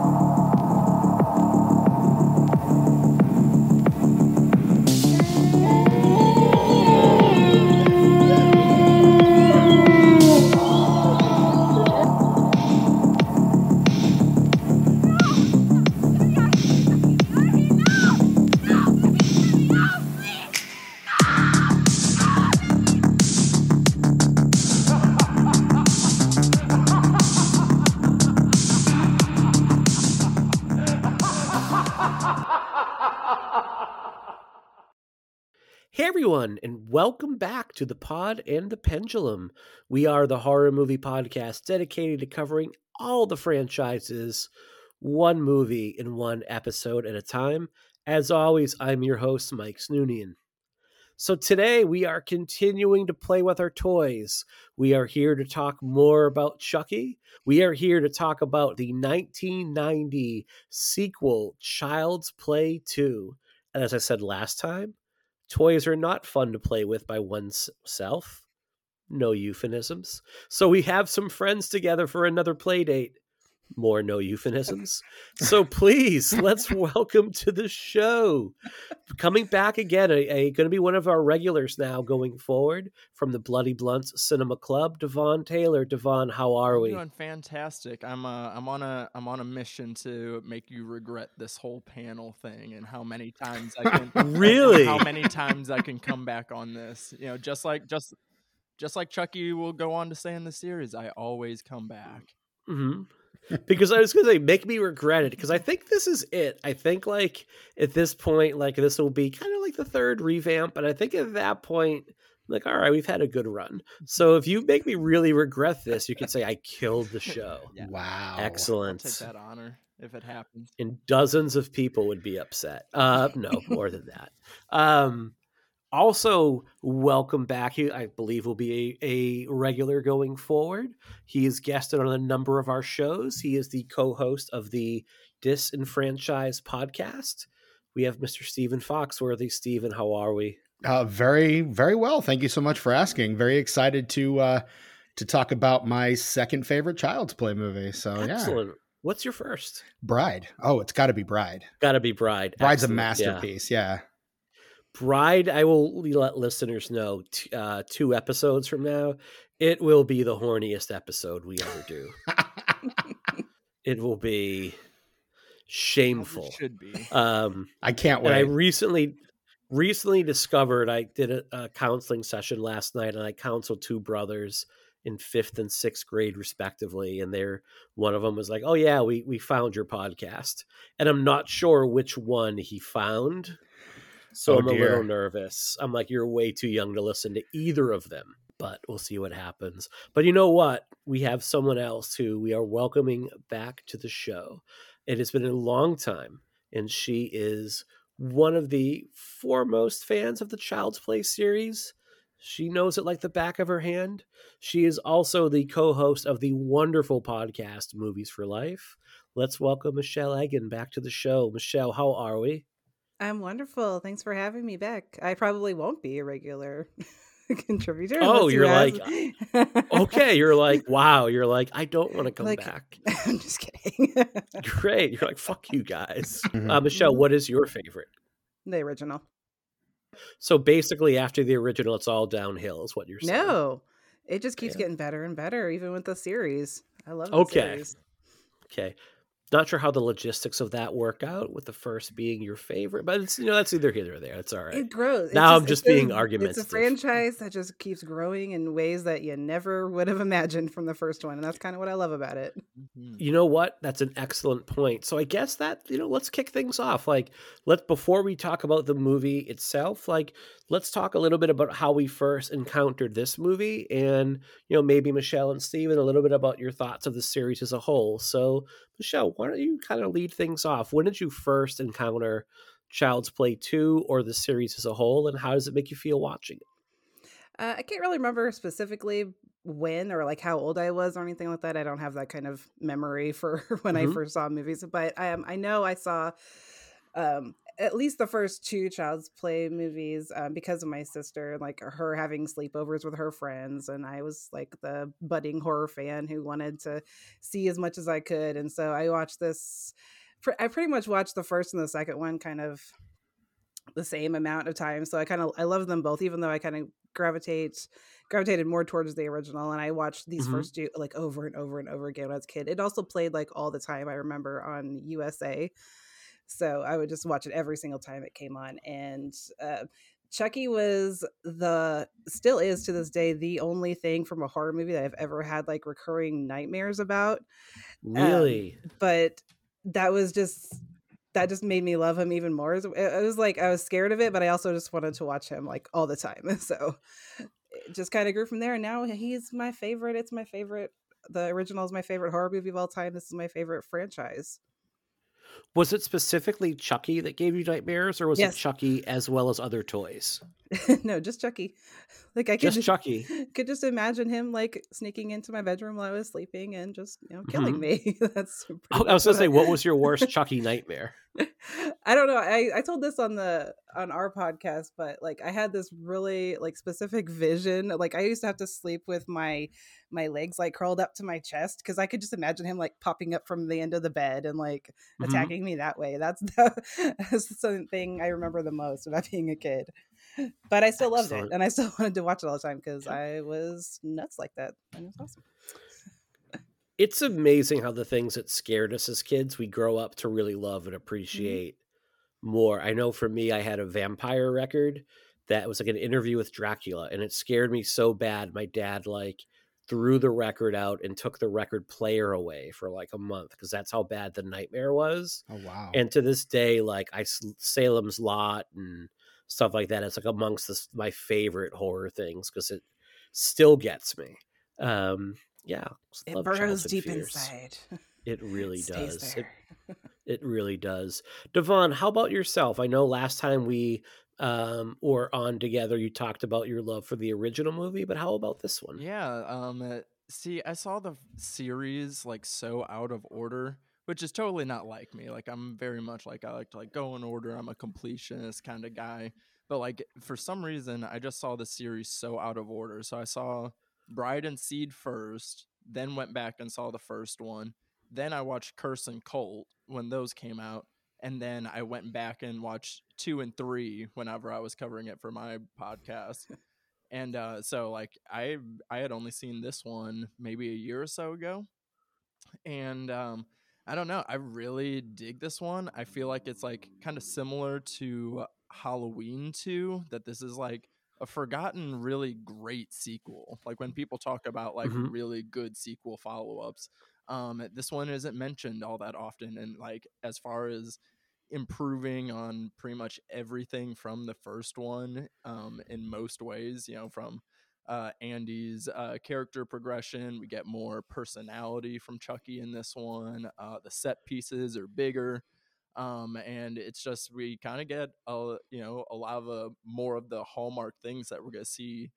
Hey everyone, and welcome back to the Pod and the Pendulum. We are the horror movie podcast dedicated to covering all the franchises, one movie in one episode at a time. As always, I'm your host, Mike Snoonian. So today we are continuing to play with our toys. We are here to talk more about Chucky. We are here to talk about the 1990 sequel, Child's Play 2. And as I said last time, Toys are not fun to play with by oneself. No euphemisms. So we have some friends together for another play date. More no euphemisms. So please, let's welcome to the show. Coming back again, a, a going to be one of our regulars now going forward from the Bloody Blunts Cinema Club. Devaughn Taylor, Devaughn, how are I'm we? doing fantastic. I'm uh, I'm on a I'm on a mission to make you regret this whole panel thing and how many times I can Really? how many times I can come back on this. You know, just like just just like Chucky will go on to say in the series, I always come back. hmm because I was going to say, make me regret it. Because I think this is it. I think like at this point, like this will be kind of like the third revamp, but I think at that point, like, all right, we've had a good run. So if you make me really regret this, you could say I killed the show. Yeah. Wow. I'll Excellent. take that honor if it happens. And dozens of people would be upset. Uh, no, more than that. Um, also, welcome back. He, I believe, will be a, a regular going forward. He is guested on a number of our shows. He is the co-host of the Disenfranchised podcast. We have Mr. Stephen Foxworthy. Stephen, how are we? Uh, very, very well. Thank you so much for asking. Very excited to uh, to talk about my second favorite Child's Play movie. So Oh, yeah, What's your first? Bride. Oh, it's got to be Bride. Got to be Bride. Bride's a Excellent. Yeah. masterpiece. Yeah. Bride, I will let listeners know t- uh, two episodes from now, it will be the horniest episode we ever do. it will be As it shameful. should be. Um, I can't wait. I recently recently discovered I did a, a counseling session last night, and I counseled two brothers in fifth and sixth grade respectively and they're one of them was like oh yeah we we found your podcast and i'm not sure which one he found so Oh, i'm a dear. little nervous i'm like you're way too young to listen to either of them but we'll see what happens but you know what we have someone else who we are welcoming back to the show it has been a long time and she is one of the foremost fans of the child's play series she knows it like the back of her hand. She is also the co host of the wonderful podcast, Movies for Life. Let's welcome Michele Eggen back to the show. Michele, how are we? I'm wonderful. Thanks for having me back. I probably won't be a regular contributor. Oh, unless you you're like. Okay, you're like, wow, you're like, I don't want to come Like- back. I'm just kidding. Great. You're like, fuck you guys. Mhm. Uh, Michele, what is your favorite? the original. So basically, after the original, it's all downhill, is what you're saying. No, it just keeps Yeah. getting better and better, even with the series. I love the Okay. series. Okay. Not sure how the logistics of that work out with the first being your favorite, but it's you know that's either here or there. It's all right. It grows. It Now I'm it just being goes- argumentative. It's a franchise that just keeps growing in ways that you never would have imagined from the first one, and that's kind of what I love about it. Mhm. You know what? That's an excellent point. So I guess that, you know, let's kick things off. Like, let's before we talk about the movie itself, like let's talk a little bit about how we first encountered this movie and, you know, maybe Michele and Stephen a little bit about your thoughts of the series as a whole. So, Michele, why don't you kind of lead things off? When did you first encounter Child's Play 2 or the series as a whole and how does it make you feel watching it? Uh, I can't really remember specifically when or like how old I was or anything like that. I don't have that kind of memory for when Mhm. I first saw movies, but um, I know I saw um, at least the first two Child's Play movies um, because of my sister, like her having sleepovers with her friends, and I was like the budding horror fan who wanted to see as much as I could, and so I watched this. I pretty much watched the first and the second one kind of the same amount of time, so I kind of I love them both, even though I kind of gravitate gravitated more towards the original and i watched these mm-hmm. first two like over and over and over again when i was a kid it also played like all the time i remember on usa so I would just watch it every single time it came on. And uh, Chucky was the, still is to this day, the only thing from a horror movie that I've ever had like recurring nightmares about. Really? Um, but that was just, that just made me love him even more. It was like I was scared of it, but I also just wanted to watch him like all the time. So it just kind of grew from there. And now he's my favorite. It's my favorite. The original is my favorite horror movie of all time. This is my favorite franchise. Was it specifically Chucky that gave you nightmares, or was yes. it Chucky as well as other toys? no, just Chucky. Like I could just, just Chucky. Could just imagine him like sneaking into my bedroom while I was sleeping and just you know killing mm-hmm. me. That's. Oh, I was gonna say, what was your worst Chucky nightmare? I don't know. I I told this on the on our podcast, but like I had this really like specific vision. Like I used to have to sleep with my my legs like curled up to my chest because I could just imagine him like popping up from the end of the bed and like mm-hmm. attacking me that way. That's the that's something I remember the most about being a kid. But I still loved it, and I still wanted to watch it all the time because I was nuts like that, and it's awesome it's amazing how the things that scared us as kids we grow up to really love and mm-hmm. appreciate mm-hmm. more. I know for me, I had a vampire record that was like an interview with Dracula, and it scared me so bad. My dad like threw the record out and took the record player away for like a month because that's how bad the nightmare was. Oh wow! And to this day, like I Salem's Lot and stuff like that, it's like amongst the, my favorite horror things because it still gets me. Um, yeah, it burrows deep fears. inside. It really does. It, it really does. Devaughn, how about yourself? I know last time we um or on together you talked about your love for the original movie, but how about this one? Yeah, um uh, see, I saw the series like so out of order, which is totally not like me. Like I'm very much like I like to like go in order. I'm a completionist kind of guy. But like for some reason I just saw the series so out of order. So I saw Bride and Seed first, then went back and saw the first one. Then I watched Curse and Cult when those came out. And then I went back and watched two and three whenever I was covering it for my podcast. and uh, so like I I had only seen this one maybe a year or so ago. And um, I don't know. I really dig this one. I feel like it's like kind of similar to Halloween 2, that this is like a forgotten really great sequel. Like when people talk about like mm-hmm. really good sequel follow-ups, um this one isn't mentioned all that often and like as far as improving on pretty much everything from the first one um in most ways, you know, from uh, Andy's uh, character progression. We get more personality from Chucky in this one. Uh, the set pieces are bigger um, and it's just we kind of get a you know a lot of uh, more of the hallmark things that we're gonna see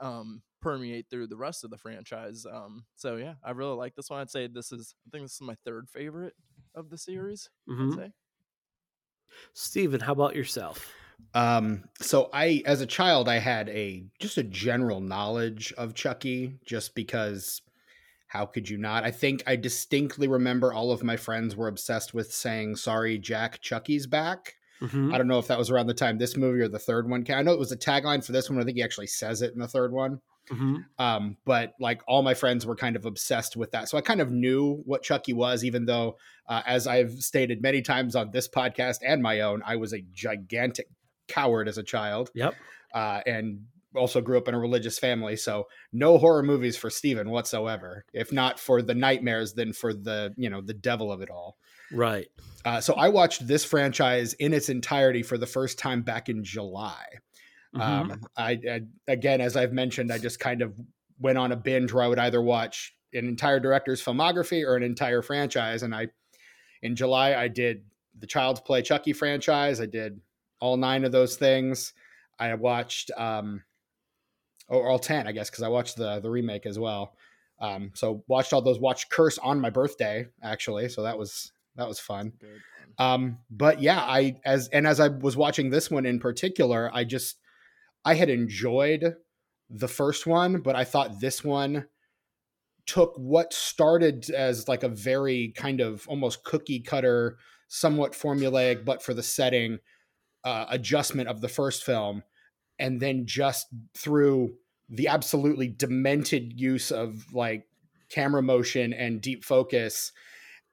um, permeate through the rest of the franchise. Um, so yeah, I really like this one. I'd say this is I think this is my third favorite of the series. Mm-hmm. I'd say. Stephen, how about yourself? Um, so I, as a child, I had a just a general knowledge of Chucky, just because how could you not? I think I distinctly remember all of my friends were obsessed with saying, Sorry, Jack, Chucky's back. Mm-hmm. I don't know if that was around the time this movie or the third one. I know it was a tagline for this one. I think he actually says it in the third one. Mm-hmm. Um, but like all my friends were kind of obsessed with that. So I kind of knew what Chucky was, even though, uh, as I've stated many times on this podcast and my own, I was a gigantic coward as a child. Yep. Uh, and also grew up in a religious family, so no horror movies for Stephen whatsoever. If not for the nightmares, then for the you know the devil of it all. Right. Uh, so I watched this franchise in its entirety for the first time back in July. Mm-hmm. Um, I, I again, as I've mentioned, I just kind of went on a binge where I would either watch an entire director's filmography or an entire franchise. And I, in July, I did the Child's Play Chucky franchise. I did all nine of those things. I watched um, or all 10 i guess because i watched the the remake as well um, so watched all those watched curse on my birthday actually so that was That was fun. Um, but yeah, I as and as I was watching this one in particular, I just I had enjoyed the first one, but I thought this one took what started as like a very kind of almost cookie cutter, somewhat formulaic, but for the setting uh, adjustment of the first film, and then just through the absolutely demented use of like camera motion and deep focus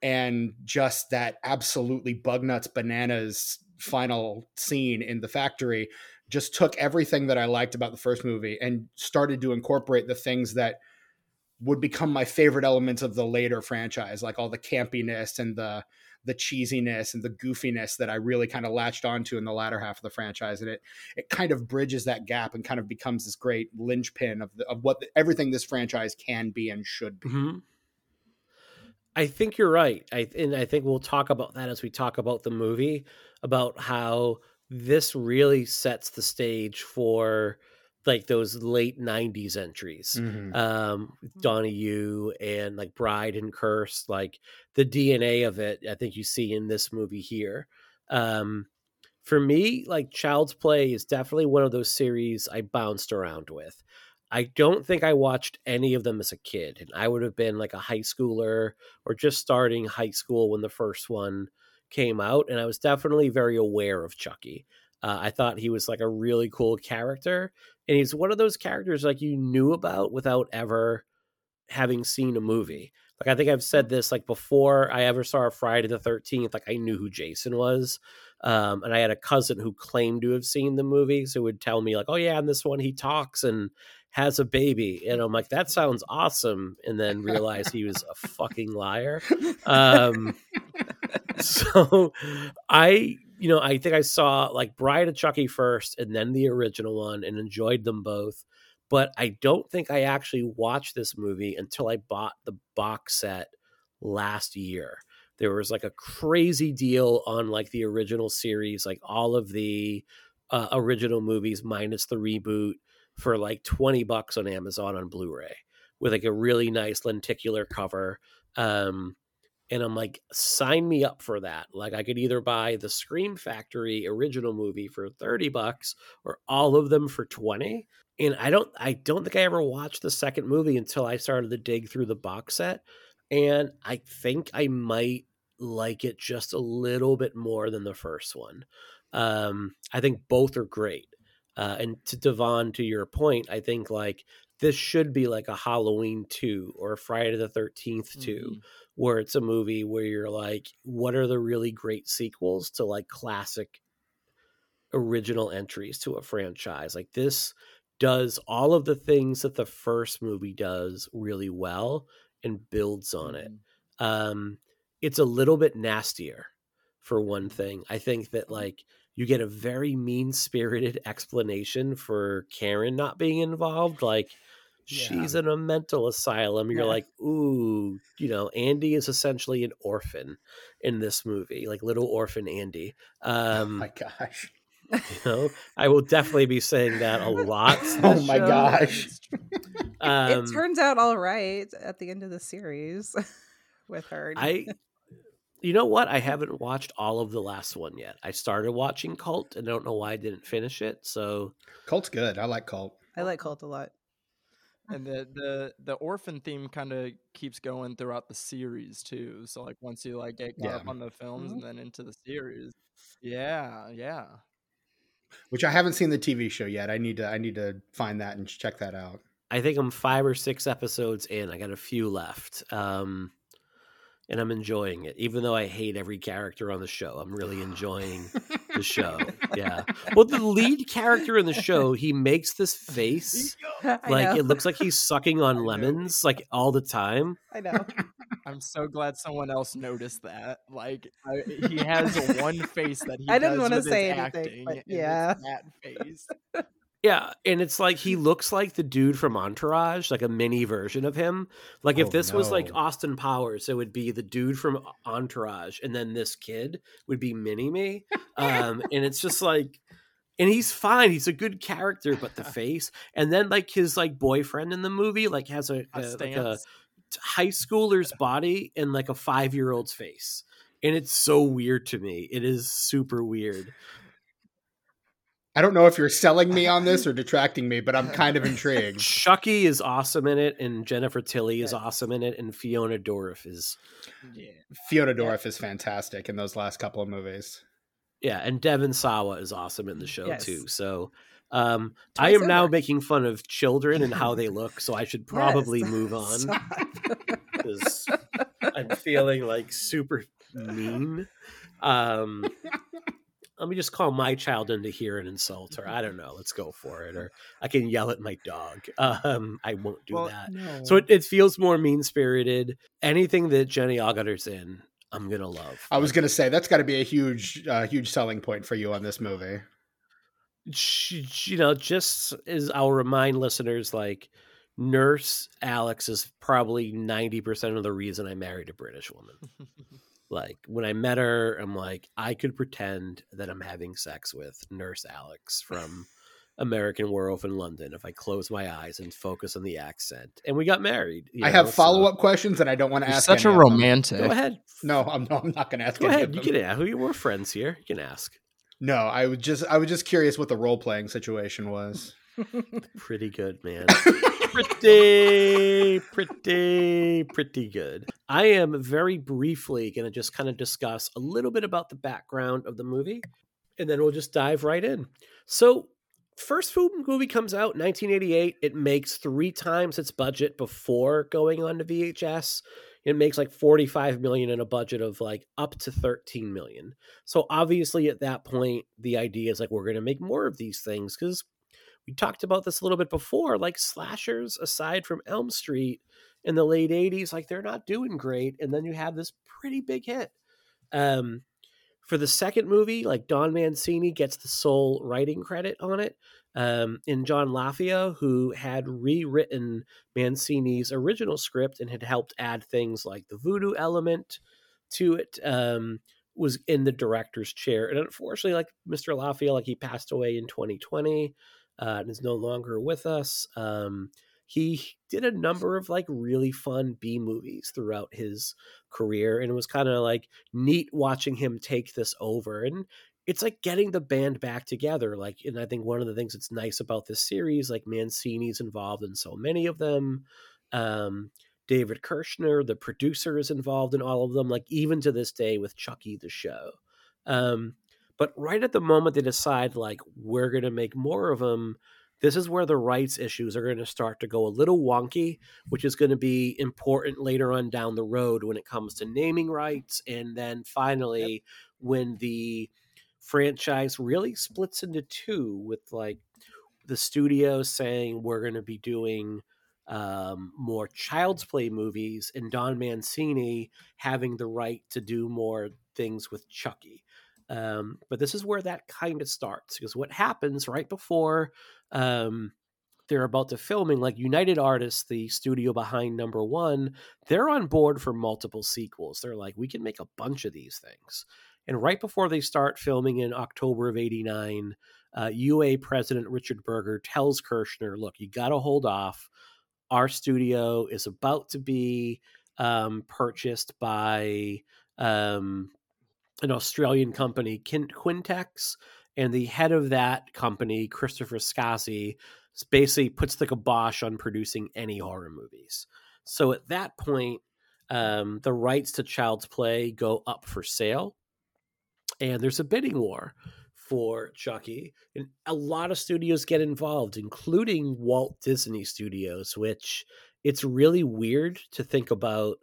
and just that absolutely bug nuts bananas final scene in the factory just took everything that I liked about the first movie and started to incorporate the things that would become my favorite elements of the later franchise, like all the campiness and the the cheesiness and the goofiness that I really kind of latched onto in the latter half of the franchise, and it it kind of bridges that gap and kind of becomes this great linchpin of the, of what the, everything this franchise can be and should be. Mm-hmm. I think you're right. I and I think we'll talk about that as we talk about the movie about how this really sets the stage for like those late 90s entries. Mhm. um ronny yu and like bride and curse like the dna of it i think you see in this movie here. Um for me like child's play is definitely one of those series i bounced around with. I don't think i watched any of them as a kid and i would have been like a high schooler or just starting high school when the first one came out and i was definitely very aware of chucky. Uh, i thought he was like a really cool character and he's one of those characters like you knew about without ever having seen a movie. Like i think i've said this like before i ever saw a friday the 13th like i knew who jason was um, and i had a cousin who claimed to have seen the movie so would tell me like oh yeah in this one he talks and has a baby and i'm like that sounds awesome and then realize he was a fucking liar um, so I, you know, I think I saw like Bride of Chucky first and then the original one and enjoyed them both. But I don't think I actually watched this movie until I bought the box set last year. There was like a crazy deal on like the original series, like all of the uh, original movies minus the reboot for like 20 bucks on Amazon on Blu-ray with like a really nice lenticular cover. Um, and I'm like, sign me up for that. Like I could either buy the Scream Factory original movie for 30 bucks or all of them for 20. And I don't I don't think I ever watched the second movie until I started to dig through the box set. And I think I might like it just a little bit more than the first one. Um, I think both are great. Uh, and to Devaughn, to your point, I think like this should be like a Halloween 2 or a Friday the 13th 2 Mhm. where it's a movie where you're like, what are the really great sequels to like classic original entries to a franchise? Like this does all of the things that the first movie does really well and builds on it. Mhm. Um, it's a little bit nastier for one thing. I think that like you get a very mean spirited explanation for Karen not being involved. Like she's in a mental asylum. You're Yeah. like, ooh, you know, Andy is essentially an orphan in this movie, like little orphan Andy. oh Um, my gosh. you know, I will definitely be saying that a lot. Oh my show. gosh. Um, it turns out all right at the end of the series with her. I, you know what? I haven't watched all of the last one yet. I started watching Cult and I don't know why I didn't finish it. So Cult's good. I like Cult. I like Cult a lot. and the the the orphan theme kind of keeps going throughout the series too. So like once you like get caught up on the films Mhm. and then into the series, yeah, yeah. Which I haven't seen the TV show yet. I need to I need to find that and check that out. I think I'm five or six episodes in. I got a few left. Um, and I'm enjoying it, even though I hate every character on the show. I'm really enjoying the show. Yeah. Well, the lead character in the show, he makes this face like it looks like he's sucking on know. lemons like all the time. I know. I'm so glad someone else noticed that. Like I, he has one face that he I didn't does wanna with his say anything, acting, but yeah. that face. Yeah, and it's like he looks like the dude from Entourage, like a mini version of him. Like if Oh, this was like. Austin Powers, it would be the dude from Entourage, and then this kid would be Mini Me. Um, and it's just like, and he's fine. He's a good character, but the face, and then like his like boyfriend in the movie, like has a, A a like a high schooler's body and like a five year old's face. and it's so weird to me. It is super weird. I don't know if you're selling me on this or detracting me, but I'm kind of intrigued. Chucky is awesome in it, and Jennifer Tilly is Yes. awesome in it, and Fiona Dourif is Yeah. Fiona Dourif is fantastic in those last couple of movies. yeah, and Devon Sawa is awesome in the show Yes. too. So um, I Twice am now making fun of children and how they look, so I should probably Yes. move on because I'm feeling like super mean. Um, let me just call my child into here and insult her. I don't know. Let's go for it. Or I can yell at my dog. Um, I won't do Well, that. No. So it, it feels more mean spirited. Anything that Jenny Agutter in, I'm gonna love. I was going to say that's got to be a huge, uh, huge selling point for you on this movie. she- you know, just as I'll remind listeners, like Nurse Alex is probably ninety percent of the reason I married a British woman. like when I met her, I'm like, I could pretend that I'm having sex with Nurse Alex from American Werewolf in London if I close my eyes and focus on the accent. And we got married. you I know, have so- follow up questions and I don't want to You're ask. such a any of romantic. Go ahead. No, I'm, no, I'm not going to ask. Go any ahead. of You can ask. We- We're friends here. You can ask. No, I was just, I was just curious what the role playing situation was. Pretty good, man. pretty, pretty, pretty good. I am very briefly going to just kind of discuss a little bit about the background of the movie, and then we'll just dive right in. So, first movie comes out in 1988. It makes three times its budget before going on to VHS. It makes like 45 million in a budget of like up to 13 million. So obviously at that point the idea is like we're going to make more of these things cuz we talked about this a little bit before like slashers aside from elm street in the late 80s like they're not doing great and then you have this pretty big hit. Um for the second movie like don mancini gets the sole writing credit on it um and john lafia who had rewritten mancini's original script and had helped add things like the voodoo element to it um was in the director's chair. And unfortunately like mr lafia like he passed away in 2020 uh, and is no longer with us. Um, he did a number of like really fun B movies throughout his career, and it was kind of like neat watching him take this over. And it's like getting the band back together. Like, and I think one of the things that's nice about this series, like Mancini's involved in so many of them. Um, David Kirshner, the producer, is involved in all of them. Like even to this day with Chucky the show. Um, but right at the moment they decide, like, we're going to make more of them, this is where the rights issues are going to start to go a little wonky, which is going to be important later on down the road when it comes to naming rights. And then finally, when the franchise really splits into two, with like the studio saying we're going to be doing um, more child's play movies and Don Mancini having the right to do more things with Chucky. Um, but this is where that kind of starts because what happens right before um, they're about to filming, like United Artists, the studio behind number one, they're on board for multiple sequels. They're like, we can make a bunch of these things. And right before they start filming in October of 89, uh, UA president Richard Berger tells Kirshner, look, you got to hold off. Our studio is about to be um, purchased by um, an Australian company, Quintex, and the head of that company, Christopher Scassi, basically puts the kibosh on producing any horror movies. So at that point, um, the rights to Child's Play go up for sale, and there's a bidding war for Chucky, and a lot of studios get involved, including Walt Disney Studios, which it's really weird to think about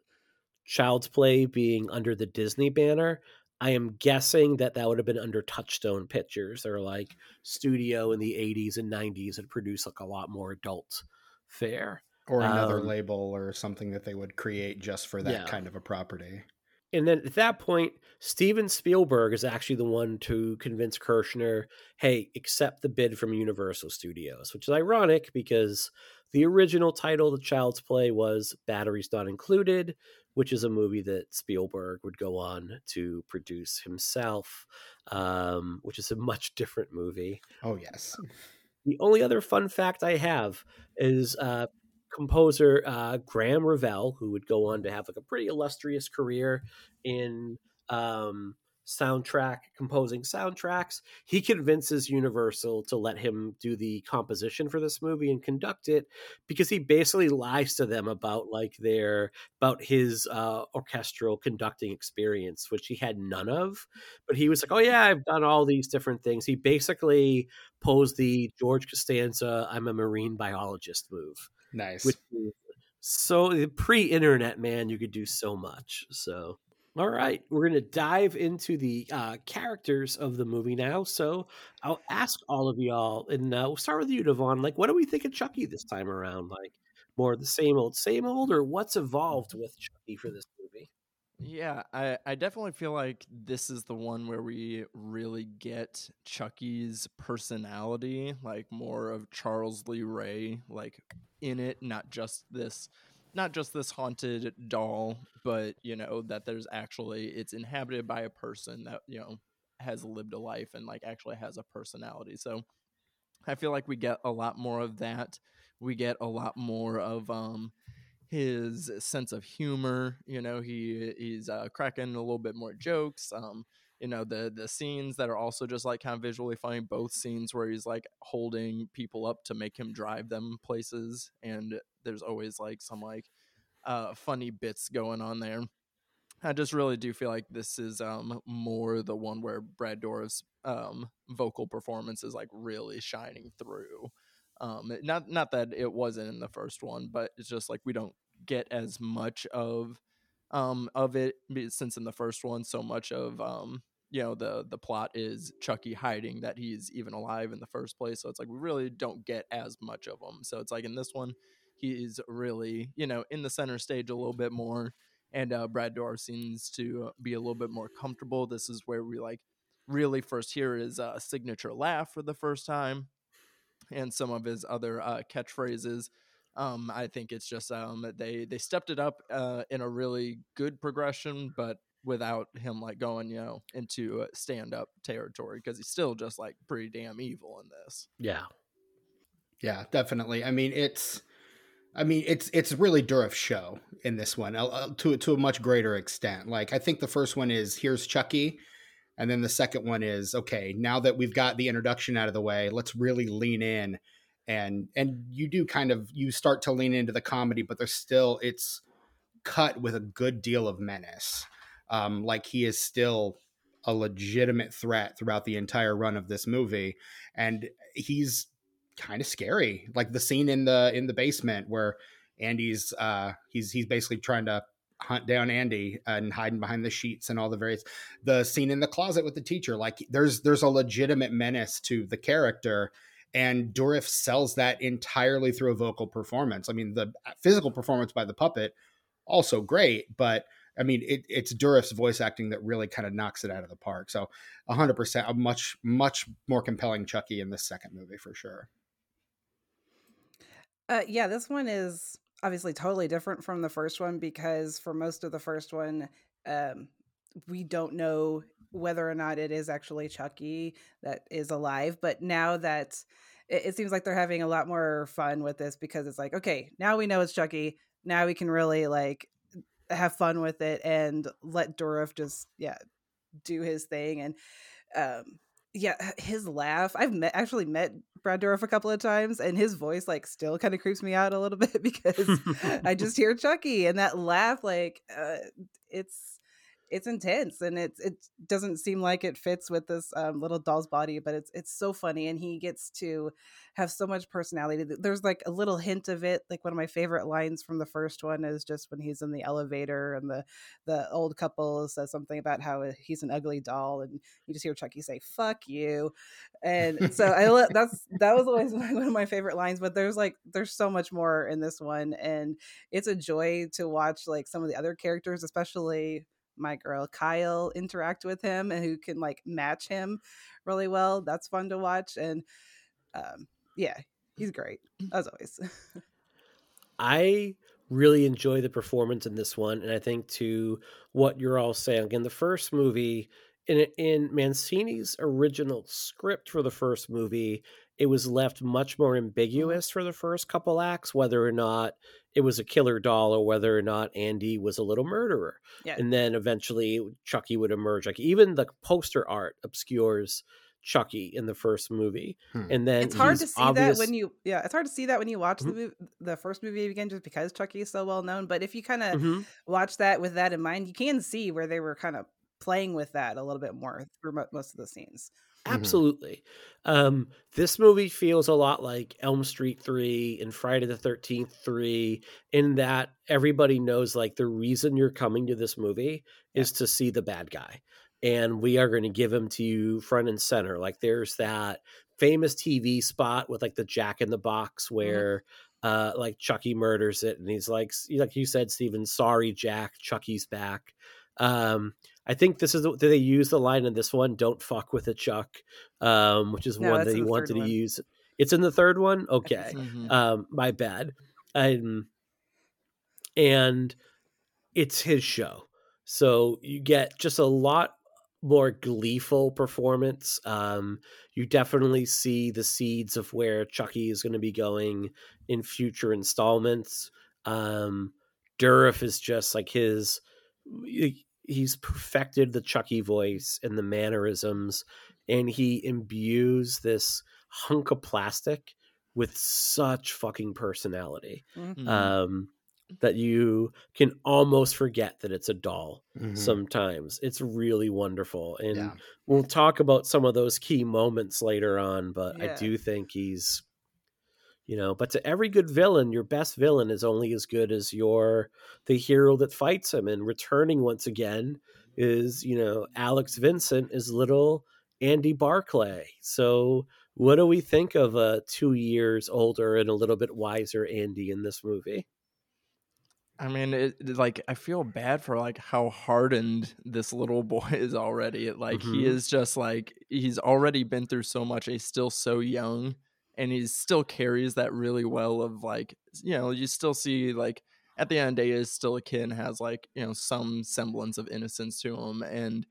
Child's Play being under the Disney banner. I am guessing that that would have been under Touchstone Pictures. They're like studio in the 80s and 90s that produced like a lot more adult fare. Or another Um, label or something that they would create just for that Yeah. kind of a property. And then at that point, Steven Spielberg is actually the one to convince Kirshner, hey, accept the bid from Universal Studios, which is ironic because the original title the Child's Play was Batteries Not Included, which is a movie that Spielberg would go on to produce himself, um, which is a much different movie. Oh yes. The only other fun fact I have is uh, composer uh, Graham Revell, who would go on to have like a pretty illustrious career in um, soundtrack composing soundtracks he convinces universal to let him do the composition for this movie and conduct it because he basically lies to them about like their about his uh orchestral conducting experience which he had none of but he was like oh yeah i've done all these different things he basically posed the george costanza i'm a marine biologist move Nice. which is so pre-internet man you could do so much so all right we're going to dive into the uh, characters of the movie now so i'll ask all of y'all and uh, we'll start with you devaughn like what do we think of chucky this time around? Like more of the same old same old or what's evolved with chucky for this movie? Yeah, I, I definitely feel like this is the one where we really get Chucky's personality, like more of Charles Lee Ray, like in it, not just this not just this haunted doll, but you know, that there's actually it's inhabited by a person that, you know, has lived a life and like actually has a personality. So I feel like we get a lot more of that. We get a lot more of um his sense of humor. You know, he he's uh, cracking a little bit more jokes. Um, you know, the the scenes that are also just like kind of visually funny. Both scenes where he's like holding people up to make him drive them places, and there's always like some like uh, funny bits going on there. I just really do feel like this is um more the one where Brad Dourif's um vocal performance is like really shining through. Um not not that it wasn't in the first one, but it's just like we don't get as much of um of it since in the first one so much of um you know the the plot is Chucky hiding that he's even alive in the first place. So it's like we really don't get as much of him. So it's like in this one he's really, you know, in the center stage a little bit more and uh, Brad Dourif seems to be a little bit more comfortable. This is where we like really first hear his uh, signature laugh for the first time, and some of his other uh, catchphrases. Um, I think it's just um, they they stepped it up uh, in a really good progression, but without him like going you know into stand up territory because he's still just like pretty damn evil in this. yeah Yeah, definitely. I mean, it's I mean, it's it's really Dourif's show in this one uh, uh, to to a much greater extent. Like I think the first one is here's Chucky, and then the second one is okay. Now that we've got the introduction out of the way, let's really lean in, and and you do kind of you start to lean into the comedy, but there's still it's cut with a good deal of menace. Um, like he is still a legitimate threat throughout the entire run of this movie, and he's kind of scary. Like the scene in the in the basement where Andy's uh he's he's basically trying to hunt down Andy and hiding behind the sheets and all the various the scene in the closet with the teacher like there's there's a legitimate menace to the character and Dourif sells that entirely through a vocal performance. I mean the physical performance by the puppet also great, but I mean, it, it's Dourif's voice acting that really kind of knocks it out of the park. So, 100%, a much, much more compelling Chucky in this second movie for sure. Uh, yeah, this one is obviously totally different from the first one because for most of the first one, um, we don't know whether or not it is actually Chucky that is alive. But now that it, it seems like they're having a lot more fun with this because it's like, okay, now we know it's Chucky. Now we can really like have fun with it and let Dourif just yeah do his thing and um yeah his laugh i've met actually met brad dourif a couple of times and his voice like still kind of creeps me out a little bit because i just hear chucky and that laugh like uh, it's it's intense and it's it doesn't seem like it fits with this um, little doll's body but it's it's so funny and he gets to have so much personality. There's like a little hint of it like one of my favorite lines from the first one is just when he's in the elevator and the the old couple says something about how uh, he's an ugly doll and you just hear chucky say fuck you. And so i that's that was always one of my favorite lines but there's like there's so much more in this one and it's a joy to watch like some of the other characters especially my girl Kyle interact with him and who can like match him really well. That's fun to watch. And um, yeah, he's great as always. I really enjoy the performance in this one, and I think to what you're all saying again, the first movie in in Mancini's original script for the first movie, it was left much more ambiguous for the first couple acts whether or not it was a killer doll or whether or not Andy was a little murderer. Yeah. And then eventually Chucky would emerge. Like even the poster art obscures Chucky in the first movie. Hmm. And then it's hard to see obvious- that when you yeah it's hard to see that when you watch Mhm. the mov- the first movie again just because chucky is so well known but if you kind of Mhm. watch that with that in mind you can see where they were kind of playing with that a little bit more through most of the scenes Mhm. Absolutely. Um, this movie feels a lot like Elm Street 3 and Friday the 13th 3, in that everybody knows like the reason you're coming to this movie is to see the bad guy. And we are going to give him to you front and center. Like there's that famous TV spot with like the Jack in the Box where uh like Chucky murders it and he's like like you said Stephen sorry Jack Chucky's back um I think this is the, they use the line in this one don't fuck with a Chuck um which is No, one that he wanted to one. use it's in the third one okay so. Mhm. um my bad um and it's his show so you get just a lot more gleeful performance um you definitely see the seeds of where chucky is going to be going in future installments um Dourif is just like his he- he's perfected the chucky voice and the mannerisms and he imbues this hunk of plastic with such fucking personality Mhm. um that you can almost forget that it's a doll Mhm. sometimes it's really wonderful and yeah. we'll talk about some of those key moments later on but i do think he's you know but to every good villain your best villain is only as good as your the hero that fights him and returning once again is you know alex vincent is little andy barclay so what do we think of a two years older and a little bit wiser andy in this movie I mean, it, like I feel bad for like how hardened this little boy is already. Like he Mhm. is just like he's already been through so much. He's still so young, and he still carries that really well. Of like, you know, you still see like at the end of the day, is still a kid and has like you know some semblance of innocence to him, and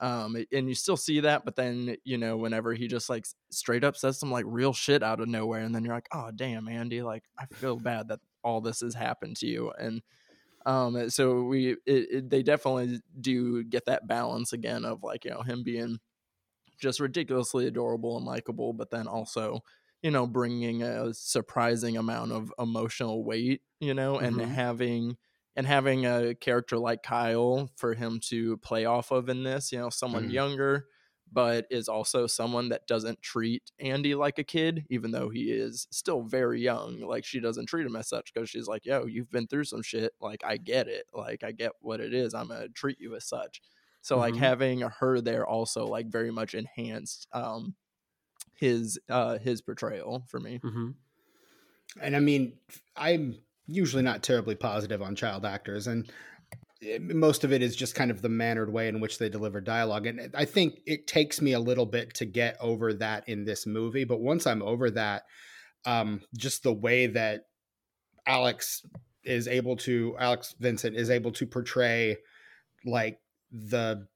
um, and you still see that. But then you know, whenever he just like straight up says some like real shit out of nowhere, and then you're like, oh damn, Andy, like I feel bad that all this has happened to you, and um, so we it, it, they definitely do get that balance again of like you know him being just ridiculously adorable and likable, but then also you know bringing a surprising amount of emotional weight, you know, and Mhm. having and having a character like Kyle for him to play off of in this, you know, someone Mhm. younger but is also someone that doesn't treat Andy like a kid, even though he is still very young. Like she doesn't treat him as such because she's like, "Yo, you've been through some shit. Like I get it. Like I get what it is. I'm gonna treat you as such." So like Mhm. having her there also like very much enhanced um his uh his portrayal for me. mm-hmm. And I mean, I'm usually not terribly positive on child actors, and most of it is just kind of the mannered way in which they deliver dialogue. And I think it takes me a little bit to get over that in this movie. But once I'm over that, um, just the way that Alex is able to, Alex Vincent is able to portray like the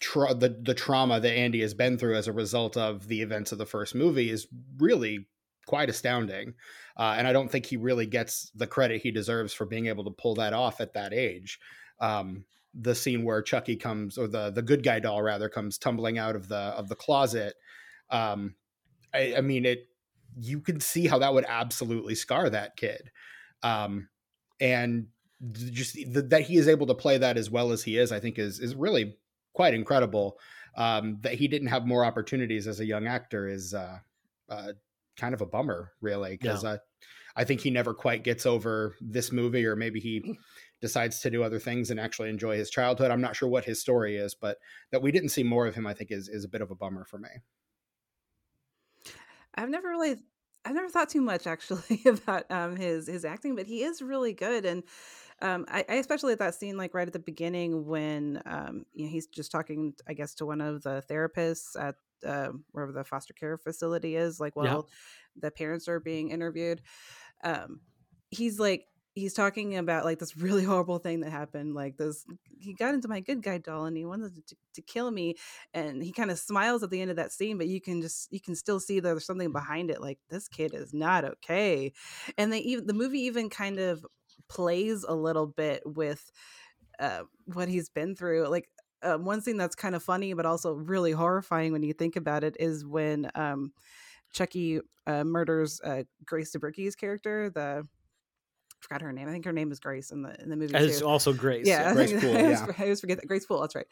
tra- the the trauma that Andy has been through as a result of the events of the first movie is really quite astounding. Uh, and I don't think he really gets the credit he deserves for being able to pull that off at that age. Um, the scene where Chucky comes, or the the good guy doll rather, comes tumbling out of the of the closet. Um, I, I mean, it. You can see how that would absolutely scar that kid, um, and just th- that he is able to play that as well as he is, I think, is is really quite incredible. Um, that he didn't have more opportunities as a young actor is uh, uh, kind of a bummer, really, because uh, I think he never quite gets over this movie, or maybe he decides to do other things and actually enjoy his childhood. I'm not sure what his story is, but that we didn't see more of him, I think, is is a bit of a bummer for me. I've never really I've never thought too much actually about um his his acting, but he is really good and um I, I especially at that scene like right at the beginning when um you know he's just talking I guess to one of the therapists at uh, wherever the foster care facility is like Yeah. while the parents are being interviewed um he's like he's talking about like this really horrible thing that happened like this he got into my good guy doll and he wanted to, to kill me and he kind of smiles at the end of that scene but you can just you can still see there's something behind it like this kid is not okay and they even the movie even kind of plays a little bit with uh, what he's been through like um, one thing that's kind of funny but also really horrifying when you think about it is when um, Chucky uh, murders uh, Grace Zabriskie's character, the I forgot her name. I think her name is Grace in the in the movie. It's also Grace. Yeah, Grace Poole, I, always, yeah. I always forget that Grace Poole. That's right.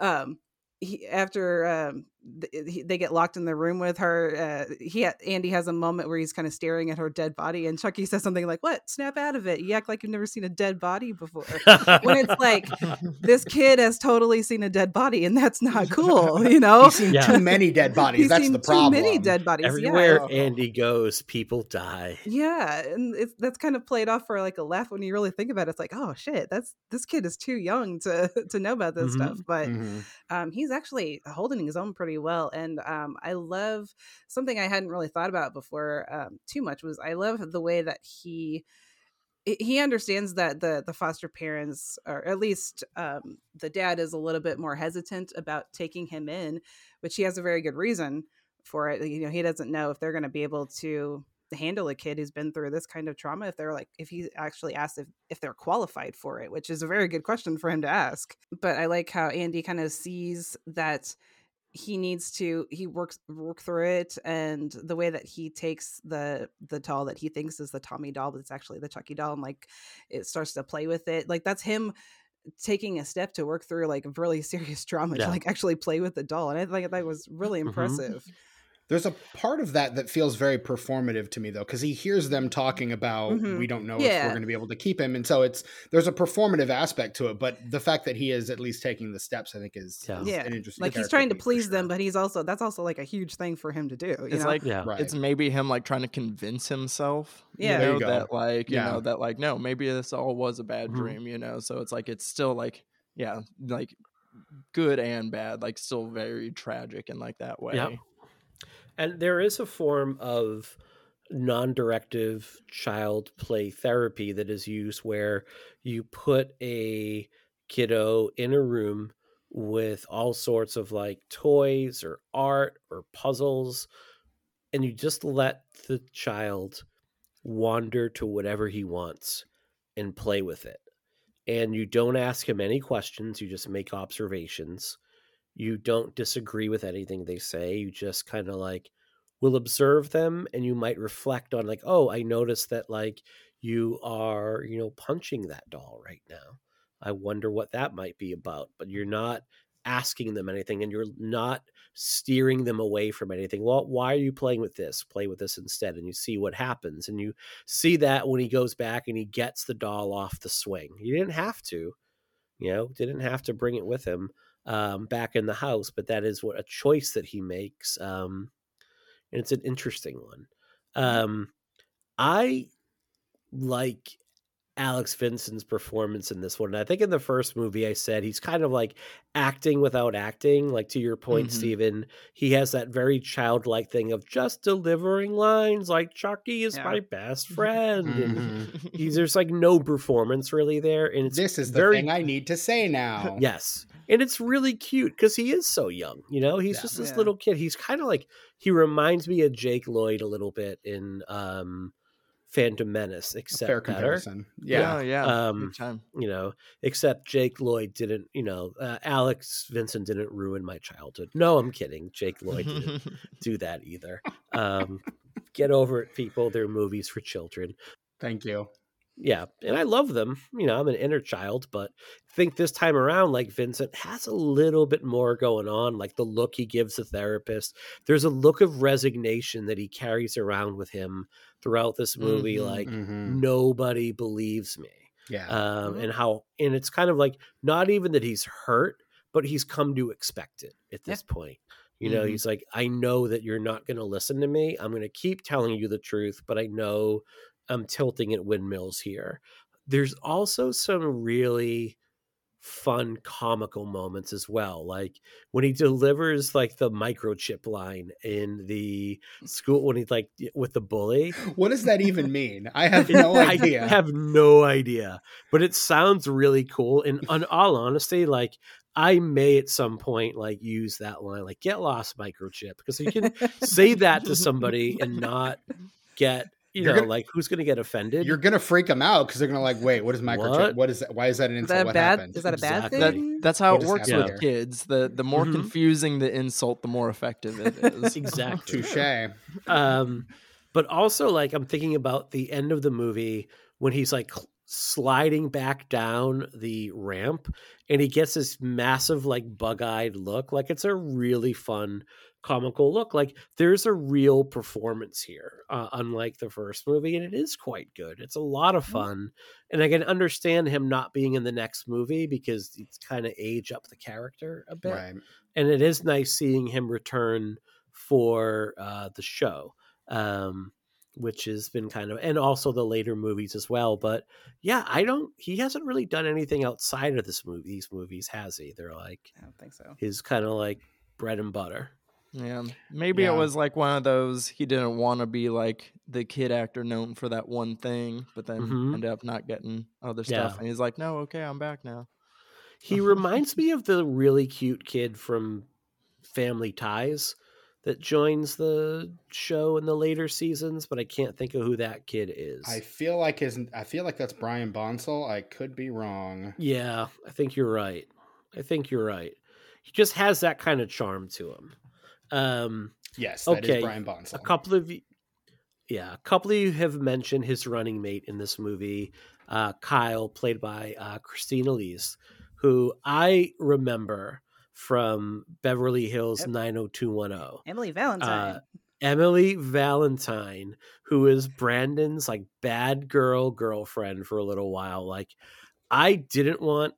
Um, he, after um, th- he, they get locked in the room with her, uh, he Andy has a moment where he's kind of staring at her dead body, and Chucky says something like, "What? Snap out of it! You act like you've never seen a dead body before." when it's like this kid has totally seen a dead body, and that's not cool. You know, He's seen Yeah. too many dead bodies. He's That's seen the problem. Too many dead bodies. Everywhere Yeah. Andy goes, people die. Yeah, and it's that's kind of played off for like a laugh when you really think about it. It's like, oh shit, that's this kid is too young to to know about this Mhm. stuff. But Mhm. um, he's actually holding his own pretty well, and um, I love something I hadn't really thought about before um, too much was I love the way that he he- understands that the the foster parents or at least um, the dad is a little bit more hesitant about taking him in which he has a very good reason for it you know he doesn't know if they're going to be able to handle a kid who's been through this kind of trauma if they're like if he actually asked if, if they're qualified for it which is a very good question for him to ask but i like how andy kind of sees that he needs to he works work through it and the way that he takes the the doll that he thinks is the tommy doll but it's actually the chucky doll and like it starts to play with it like that's him taking a step to work through like really serious trauma Yeah. to like actually play with the doll and i think that was really Mhm. impressive There's a part of that that feels very performative to me, though, because he hears them talking about Mhm. we don't know if we're going to be able to keep him, and so it's there's a performative aspect to it. But the fact that he is at least taking the steps, I think, is, Yeah. is yeah an interesting. like he's trying to beat for please them but he's also that's also like a huge thing for him to do you It's know like Yeah. Right. it's maybe him like trying to convince himself. Yeah. you know, you that like you Yeah. know that like no, maybe this all was a bad Mhm. dream. You know, so it's like it's still like yeah, like good and bad, like still very tragic in like that way. Yeah. And there is a form of non directive child play therapy that is used where you put a kiddo in a room with all sorts of like toys or art or puzzles, and you just let the child wander to whatever he wants and play with it. And you don't ask him any questions, you just make observations you don't disagree with anything they say you just kind of like will observe them and you might reflect on like oh i noticed that like you are you know punching that doll right now. I wonder what that might be about but you're not asking them anything and you're not steering them away from anything. Well why are you playing with this? Play with this instead and you see what happens and you see that when he goes back and he gets the doll off the swing. He didn't have to you know didn't have to bring it with him um, back in the house, but that is what a choice that he makes, um, and it's an interesting one. Um, I like Alex Vincent's performance in this one. And I think in the first movie, I said he's kind of like acting without acting. Like to your point, Mhm. Stephen, he has that very childlike thing of just delivering lines like Chucky is Yeah. my best friend. And Mhm. he's, there's like no performance really there, and it's This is the very thing I need to say now. Yes. And it's really cute because he is so young. You know, he's Yeah. just this Yeah. little kid. He's kind of like he reminds me of Jake Lloyd a little bit in um Phantom Menace, A except fair better. comparison. Yeah, Yeah. yeah. Um, time. You know, except Jake Lloyd didn't. You know, uh, Alex Vincent didn't ruin my childhood. No, I'm kidding. Jake Lloyd didn't do that either. Um, get over it, people. They're movies for children. Thank you. Yeah, and I love them. You know, I'm an inner child, but I think this time around, like Vincent has a little bit more going on. Like the look he gives the therapist, there's a look of resignation that he carries around with him throughout this movie. Mhm, Like Mhm. nobody believes me, Yeah. um, and how, and it's kind of like not even that he's hurt, but he's come to expect it at Yeah. this point. You know, Mhm. he's like, I know that you're not going to listen to me. I'm going to keep telling you the truth, but I know I'm tilting at windmills here. There's also some really fun comical moments as well like when he delivers like the microchip line in the school when he's like with the bully. What does that even mean? I have no idea. i have no idea but it sounds really cool and on all honesty like I may at some point like use that line, like "get lost, microchip," because you can say that to somebody and not get you you're know, gonna, like who's going to get offended? You're going to freak them out because they're going to like, wait, what is microchip? What, what is that? Why is that an insult? Is that what bad? Happened? Is that a bad exactly. thing? That, that's how what it works with here? kids. The the more mm-hmm. confusing the insult, the more effective it is. exactly. Touche. Um, but also, like, I'm thinking about the end of the movie when he's like sliding back down the ramp and he gets this massive like bug-eyed look like it's a really fun comical look like there's a real performance here uh, unlike the first movie and it is quite good it's a lot of mm-hmm. fun and i can understand him not being in the next movie because it's kind of age up the character a bit right. and it is nice seeing him return for uh, the show um, which has been kind of and also the later movies as well but yeah i don't he hasn't really done anything outside of this movie these movies has he they're like i don't think so his kind of like bread and butter yeah maybe yeah. it was like one of those he didn't want to be like the kid actor known for that one thing but then mm-hmm. ended up not getting other stuff yeah. and he's like no okay i'm back now he reminds me of the really cute kid from family ties that joins the show in the later seasons, but I can't think of who that kid is. I feel like his I feel like that's Brian Bonsall. I could be wrong. Yeah, I think you're right. I think you're right. He just has that kind of charm to him. Um Yes, okay. Brian Bonsall. A couple of yeah, a couple of you have mentioned his running mate in this movie, uh, Kyle, played by uh, Christine Elise, who I remember from Beverly Hills yep. 90210. Emily Valentine. Uh, Emily Valentine, who is Brandon's like bad girl girlfriend for a little while. Like, I didn't want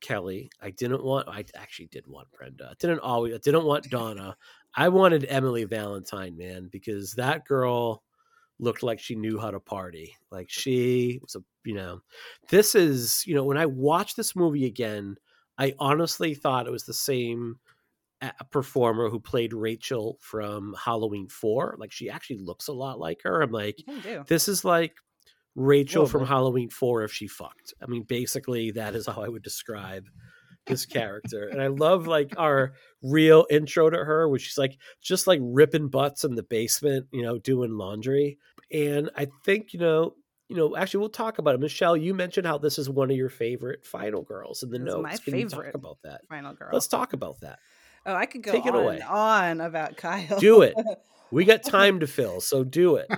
Kelly. I didn't want. I actually did want Brenda. I didn't always. I didn't want Donna. I wanted Emily Valentine, man, because that girl looked like she knew how to party. Like she was a, you know, this is, you know, when I watch this movie again, I honestly thought it was the same performer who played Rachel from Halloween 4. Like she actually looks a lot like her. I'm like, this is like Rachel from Halloween 4 if she fucked. I mean, basically, that is how I would describe this character. and I love like our real intro to her, which she's like just like ripping butts in the basement, you know, doing laundry. And I think, you know, you know, actually, we'll talk about it. Michele, you mentioned how this is one of your favorite Final Girls in the this notes. My Can favorite talk about that? Final Girl. Let's talk about that. Oh, I could go Take on it away. on about Kyle. Do it. We got time to fill, so do it.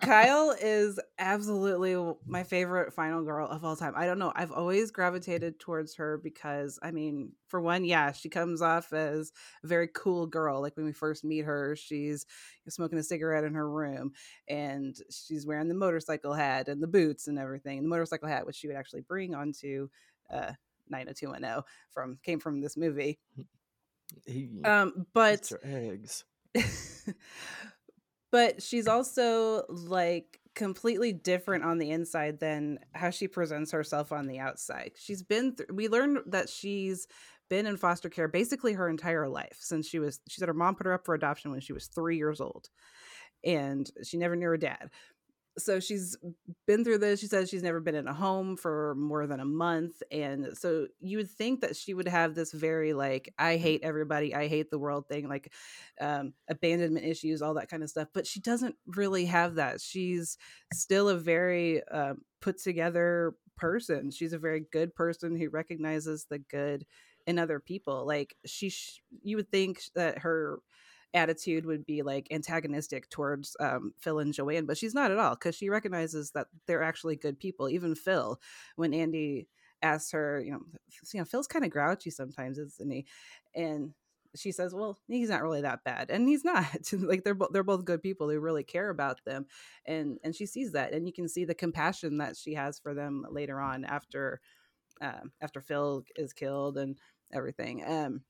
Kyle is absolutely my favorite final girl of all time. I don't know. I've always gravitated towards her because, I mean, for one, yeah, she comes off as a very cool girl. Like when we first meet her, she's smoking a cigarette in her room and she's wearing the motorcycle hat and the boots and everything. And the motorcycle hat, which she would actually bring onto uh, 90210 from came from this movie. He, um, but eggs. But she's also like completely different on the inside than how she presents herself on the outside. She's been th- we learned that she's been in foster care basically her entire life since she was she said her mom put her up for adoption when she was 3 years old and she never knew her dad so she's been through this. She says she's never been in a home for more than a month. And so you would think that she would have this very like, I hate everybody, I hate the world thing, like um, abandonment issues, all that kind of stuff. But she doesn't really have that. She's still a very uh, put together person. She's a very good person who recognizes the good in other people. Like she, sh- you would think that her attitude would be like antagonistic towards um, Phil and Joanne, but she's not at all because she recognizes that they're actually good people. Even Phil, when Andy asks her, you know, you know, Phil's kind of grouchy sometimes, isn't he? And she says, "Well, he's not really that bad," and he's not. like they're both they're both good people who really care about them, and and she sees that, and you can see the compassion that she has for them later on after uh, after Phil is killed and everything. Um,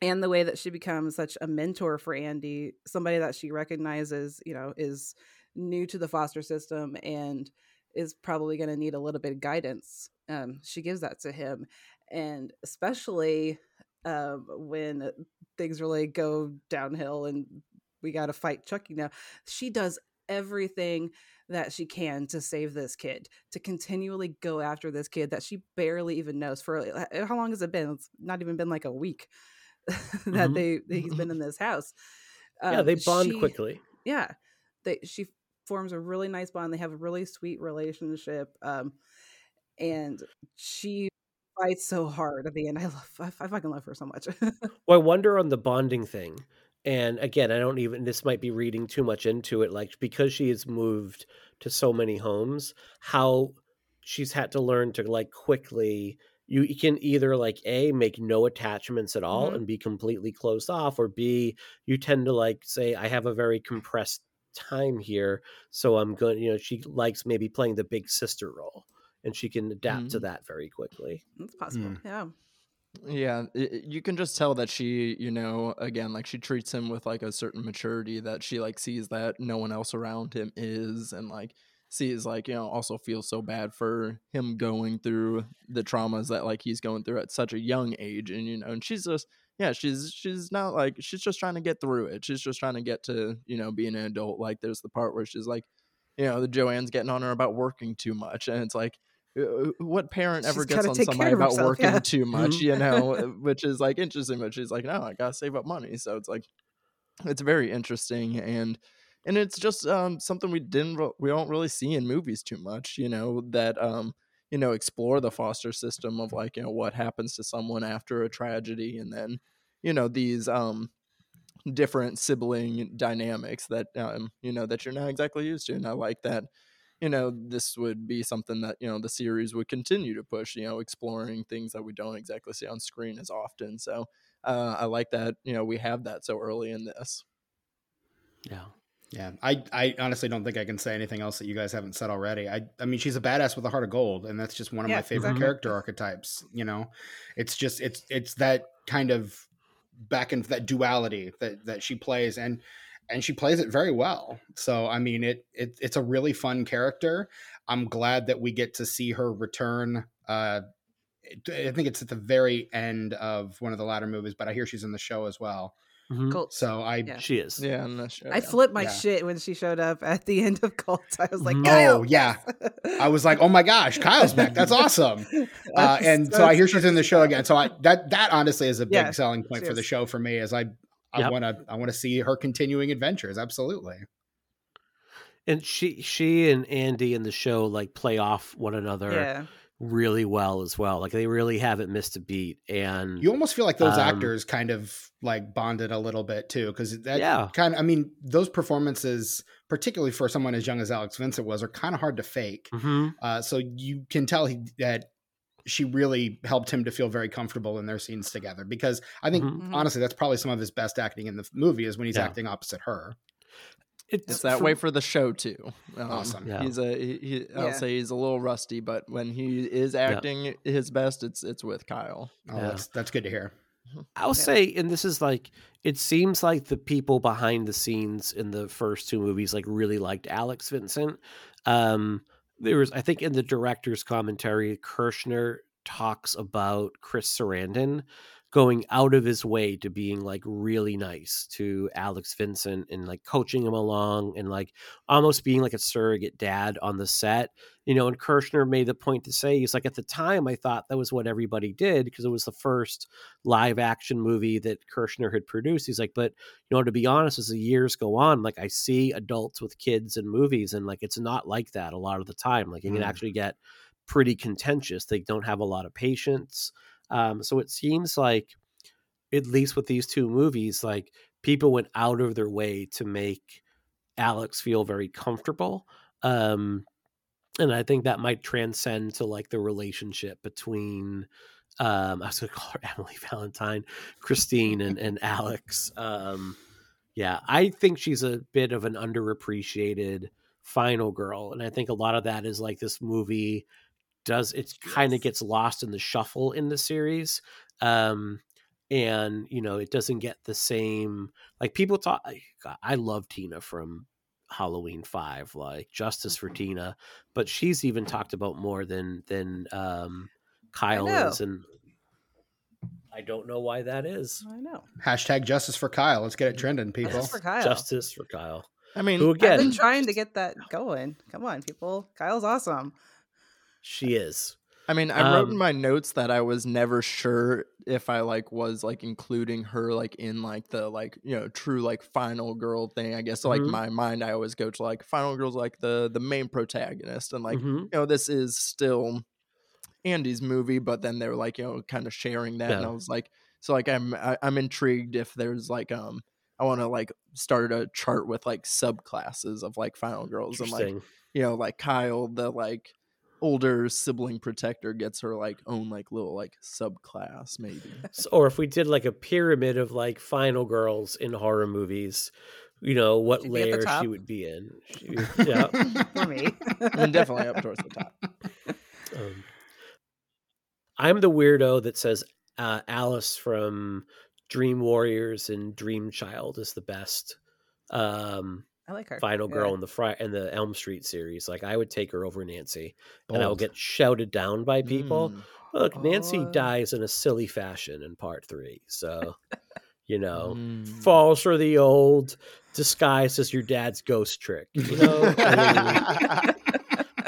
and the way that she becomes such a mentor for Andy, somebody that she recognizes, you know, is new to the foster system and is probably going to need a little bit of guidance. Um, she gives that to him, and especially um, when things really go downhill and we got to fight Chucky now. She does everything that she can to save this kid, to continually go after this kid that she barely even knows. For how long has it been? It's not even been like a week that mm-hmm. they that he's been in this house. yeah, they um, bond she, quickly. Yeah, they she forms a really nice bond. They have a really sweet relationship, um, and she fights so hard at the end. I love, I, I fucking love her so much. well, I wonder on the bonding thing and again i don't even this might be reading too much into it like because she has moved to so many homes how she's had to learn to like quickly you, you can either like a make no attachments at all mm-hmm. and be completely closed off or b you tend to like say i have a very compressed time here so i'm going you know she likes maybe playing the big sister role and she can adapt mm-hmm. to that very quickly that's possible mm. yeah yeah, it, you can just tell that she, you know, again, like she treats him with like a certain maturity that she like sees that no one else around him is, and like sees like you know also feels so bad for him going through the traumas that like he's going through at such a young age, and you know, and she's just yeah, she's she's not like she's just trying to get through it. She's just trying to get to you know being an adult. Like there's the part where she's like, you know, the Joanne's getting on her about working too much, and it's like uh, what parent ever gets on somebody about herself, working yeah. too much, mm-hmm. you know, uh, which is like interesting, but she's like, no, I gotta save up money. So it's like, it's very interesting. And, and it's just um, something we didn't, we don't really see in movies too much, you know, that, um, you know, explore the foster system of like, you know, what happens to someone after a tragedy. And then, you know, these, um, different sibling dynamics that, um, you know, that you're not exactly used to. And I like that, you know, this would be something that, you know, the series would continue to push, you know, exploring things that we don't exactly see on screen as often. So uh, I like that, you know, we have that so early in this. Yeah. Yeah, I, I honestly don't think I can say anything else that you guys haven't said already. I I mean she's a badass with a heart of gold, and that's just one of yeah, my favorite exactly. character archetypes. You know, it's just it's it's that kind of back and that duality that that she plays, and and she plays it very well. So I mean, it, it it's a really fun character. I'm glad that we get to see her return. Uh, I think it's at the very end of one of the latter movies, but I hear she's in the show as well. Mm-hmm. Cult. So I, yeah. she is. Yeah, I'm not sure. I flipped my yeah. shit when she showed up at the end of Cult. I was like, oh yeah, I was like, oh my gosh, Kyle's back. That's awesome. Uh, and so I hear she's in the show again. So I that that honestly is a big yeah, selling point for the show for me. As I I yep. want to I want to see her continuing adventures. Absolutely. And she she and Andy in the show like play off one another yeah. Really well as well. Like they really haven't missed a beat. And you almost feel like those um, actors kind of like bonded a little bit too, because that yeah. kind of I mean those performances, particularly for someone as young as Alex Vincent was, are kind of hard to fake. Mm-hmm. Uh, so you can tell he, that she really helped him to feel very comfortable in their scenes together because I think mm-hmm. honestly that's probably some of his best acting in the movie is when he's yeah. acting opposite her. It's, it's that for, way for the show too. Um, awesome. Yeah. He's a he, I'll yeah. say he's a little rusty, but when he is acting his best, it's it's with Kyle. Oh, that's that's good to hear. Mm-hmm. I'll say, and this is like, it seems like the people behind the scenes in the first two movies like really liked Alex Vincent. Um, there was, I think, in the director's commentary, Kirschner talks about Chris Sarandon going out of his way to being like really nice to Alex Vincent and like coaching him along and like almost being like a surrogate dad on the set. You know, and Kirschner made the point to say he's like at the time I thought that was what everybody did because it was the first live action movie that Kirschner had produced. He's like, but you know, to be honest, as the years go on, like I see adults with kids in movies and like it's not like that a lot of the time. Like you mm. can actually get pretty contentious. They don't have a lot of patience. Um, so it seems like, at least with these two movies, like people went out of their way to make Alex feel very comfortable. Um, and I think that might transcend to like the relationship between um, I was going to call her Emily Valentine, Christine, and and Alex. Um, yeah, I think she's a bit of an underappreciated final girl, and I think a lot of that is like this movie does it kind of gets lost in the shuffle in the series um and you know it doesn't get the same like people talk i love tina from halloween 5 like justice for mm-hmm. tina but she's even talked about more than than um kyle is and I don't know why that is. I know. Hashtag justice for Kyle. Let's get it trending, people. Justice for Kyle. Justice for Kyle. I mean, Who I've again? been trying to get that going. Come on, people. Kyle's awesome. She is. I mean, I wrote in Um, my notes that I was never sure if I like was like including her like in like the like you know true like final girl thing. I guess like Mhm. my mind, I always go to like final girl's like the the main protagonist, and like Mhm. you know this is still Andy's movie, but then they're like you know kind of sharing that, and I was like, so like I'm I, I'm intrigued if there's like um I want to like start a chart with like subclasses of like final girls and like you know, like Kyle, the like older sibling protector, gets her like own like little like subclass, maybe. S- or if we did like a pyramid of like final girls in horror movies, you know what She'd be at the layer she would be in. She yeah. For me. I mean, definitely up towards the top. Um, I'm the weirdo that says uh, Alice from Dream Warriors and Dream Child is the best um, I like her. final girl Yeah. in the Fri- in the Elm Street series. Like I would take her over Nancy, and I will get shouted down by people. Mm, Look, Nancy Oh. dies in a silly fashion in part three, so you know mm. falls for the old disguise as your dad's ghost trick. You know, I mean,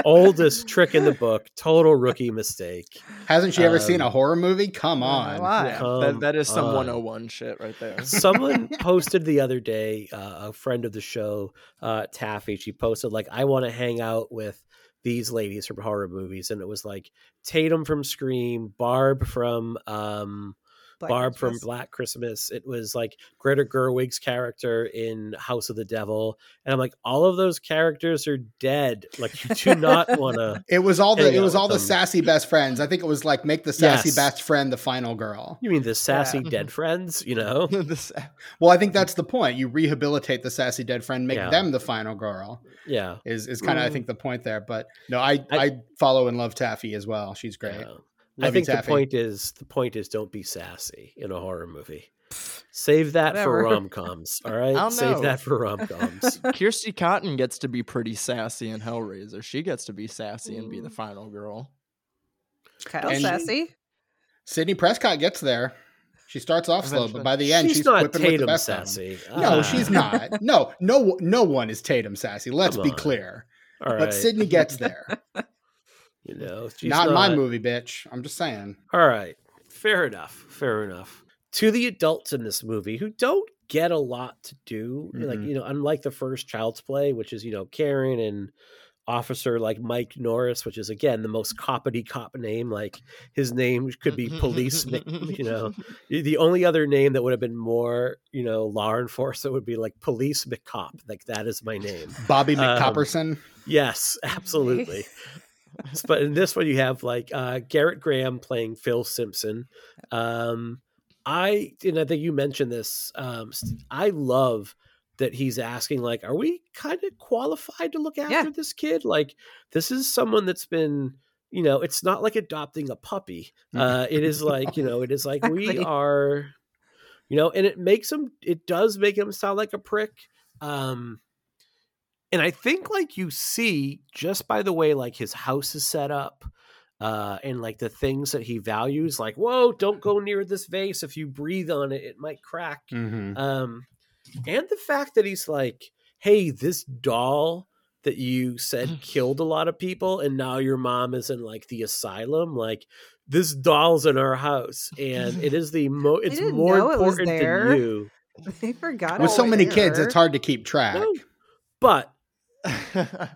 oldest trick in the book, total rookie mistake. Hasn't she ever seen Um, a horror movie? Come on. Yeah, Come that, that is some on. 101 shit right there. Someone posted the other day, uh, a friend of the show, uh, Taffy. She posted like, "I want to hang out with these ladies from horror movies," and it was like Tatum from Scream, Barb from um, Black Barb from Black Christmas. It was like Greta Gerwig's character in House of the Devil, and I'm like, all of those characters are dead. Like, you do not want to. It was all the it was all the them. sassy best friends. I think it was like make the sassy Yes. best friend the final girl. You mean the sassy Yeah. dead friends? You know, Well, I think that's the point. You rehabilitate the sassy dead friend, make Yeah. them the final girl. yeah. Is is kind of I Mm. think the point there. But no, I, I- I follow and love Taffy as well. She's great. yeah. Love I you, think the point is the point is don't be sassy in a horror movie. Save that for Whatever. rom coms. All right, don't save know. that for rom coms. Kirsty Cotton gets to be pretty sassy in Hellraiser. She gets to be sassy and be the final girl. Kyle's And- sassy. Sidney Prescott gets there. She starts off slow, but by the end, she's, she's, not whipping with the Tatum best of 'em. sassy. No, Ah, she's not. No, no, no one is Tatum sassy. Let's Come be on. clear. All But right, Sidney gets there. You know, she's not in my movie, bitch. I'm just saying. All right. Fair enough. Fair enough. To the adults in this movie who don't get a lot to do, like, Mhm. you know, unlike the first Child's Play, which is, you know, Karen and officer like Mike Norris, which is again the most coppity cop name. Like his name could be police, you know. The only other name that would have been more, you know, law enforcement would be like Police McCop. Like that is my name. Bobby Um, McCopperson. Yes, absolutely. But in this one, you have like uh, Gerrit Graham playing Phil Simpson. Um, I and I think you mentioned this. Um, I love that he's asking, like, are we kind of qualified to look after Yeah. this kid? Like, this is someone that's been, you know, it's not like adopting a puppy. Uh, it is like, you know, it is like we are, you know, and it makes him, it does make him sound like a prick. Um, and I think like you see just by the way like his house is set up, uh, and like the things that he values, like whoa, don't go near this vase. If you breathe on it, it might crack. Mhm. Um, and the fact that he's like, hey, this doll that you said killed a lot of people, and now your mom is in like the asylum, like. This doll's in our house, and it is the mo. It's more know it important there. than you. They forgot. With so was many kids, it's hard to keep track. No, but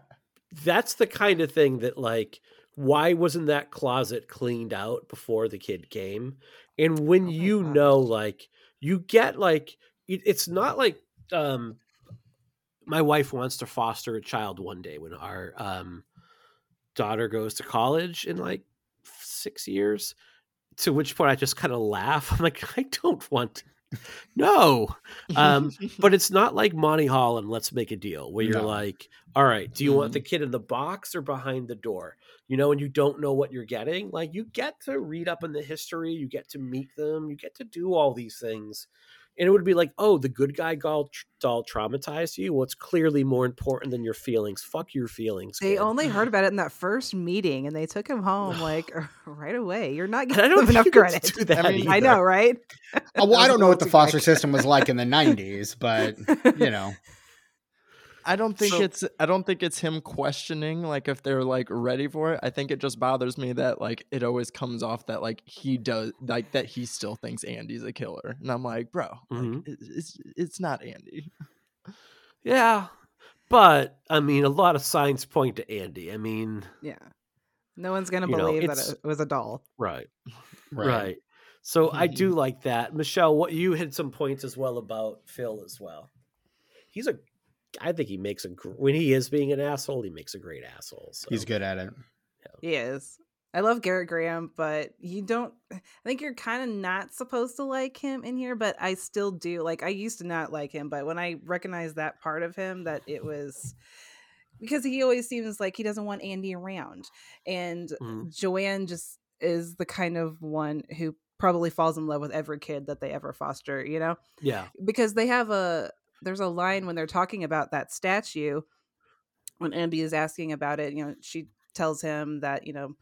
that's the kind of thing that like why wasn't that closet cleaned out before the kid came? And when Oh you gosh. know like you get like it, it's not like um my wife wants to foster a child one day when our um daughter goes to college in like six years. To which point i just kind of laugh. I'm like i don't want no um but it's not like Monty Hall and Let's Make a Deal where you're No. like, all right, do you want the kid in the box or behind the door? You know, and you don't know what you're getting. Like you get to read up in the history, you get to meet them, you get to do all these things. And it would be like, oh, the good guy doll, doll traumatized you. Well, it's clearly more important than your feelings. Fuck your feelings. They kid. only heard about it in that first meeting, and they took him home like right away. You're not And I don't him enough think credit. do that I mean, I know, right? Uh, well, I don't know what the foster system was like in the '90s, but you know, I don't think So- it's I don't think it's him questioning like if they're like ready for it. I think it just bothers me that like it always comes off that like he does like that he still thinks Andy's a killer. And I'm like, bro, Mhm. like, it's it's not Andy. Yeah, but I mean, a lot of signs point to Andy. I mean, Yeah. No one's gonna You know, believe that it was a doll. right, right. right. So I do like that, Michele. What you had some points as well about Phil as well. He's a, I think he makes a when he is being an asshole, he makes a great asshole. So. He's good at it. He is. I love Gerrit Graham, but you don't. I think you're kind of not supposed to like him in here, but I still do. Like I used to not like him, but when I recognized that part of him, that it was because he always seems like he doesn't want Andy around, and Mhm. Joanne just is the kind of one who probably falls in love with every kid that they ever foster. You know, Yeah, because they have a there's a line when they're talking about that statue when Andy is asking about it, you know, she tells him that, you know,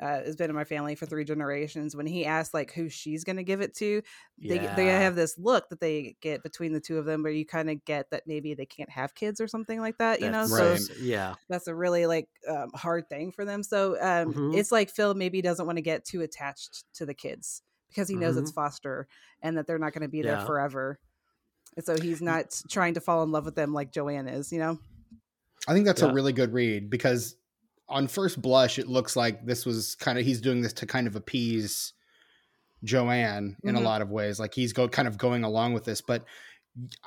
uh, it's been in my family for three generations. When he asks like who she's going to give it to, they they have this look that they get between the two of them, where you kind of get that maybe they can't have kids or something like that. You know, That's- so Right. yeah, that's a really like um, hard thing for them. So um, Mhm. it's like Phil maybe doesn't want to get too attached to the kids because he knows it's foster and that they're not going to be there Mm-hmm. Yeah. forever. And so he's not trying to fall in love with them like Joanne is, you know? I think that's Yeah. a really good read because on first blush, it looks like this was kind of he's doing this to kind of appease Joanne in a Mhm. lot of ways. Like he's go kind of going along with this, but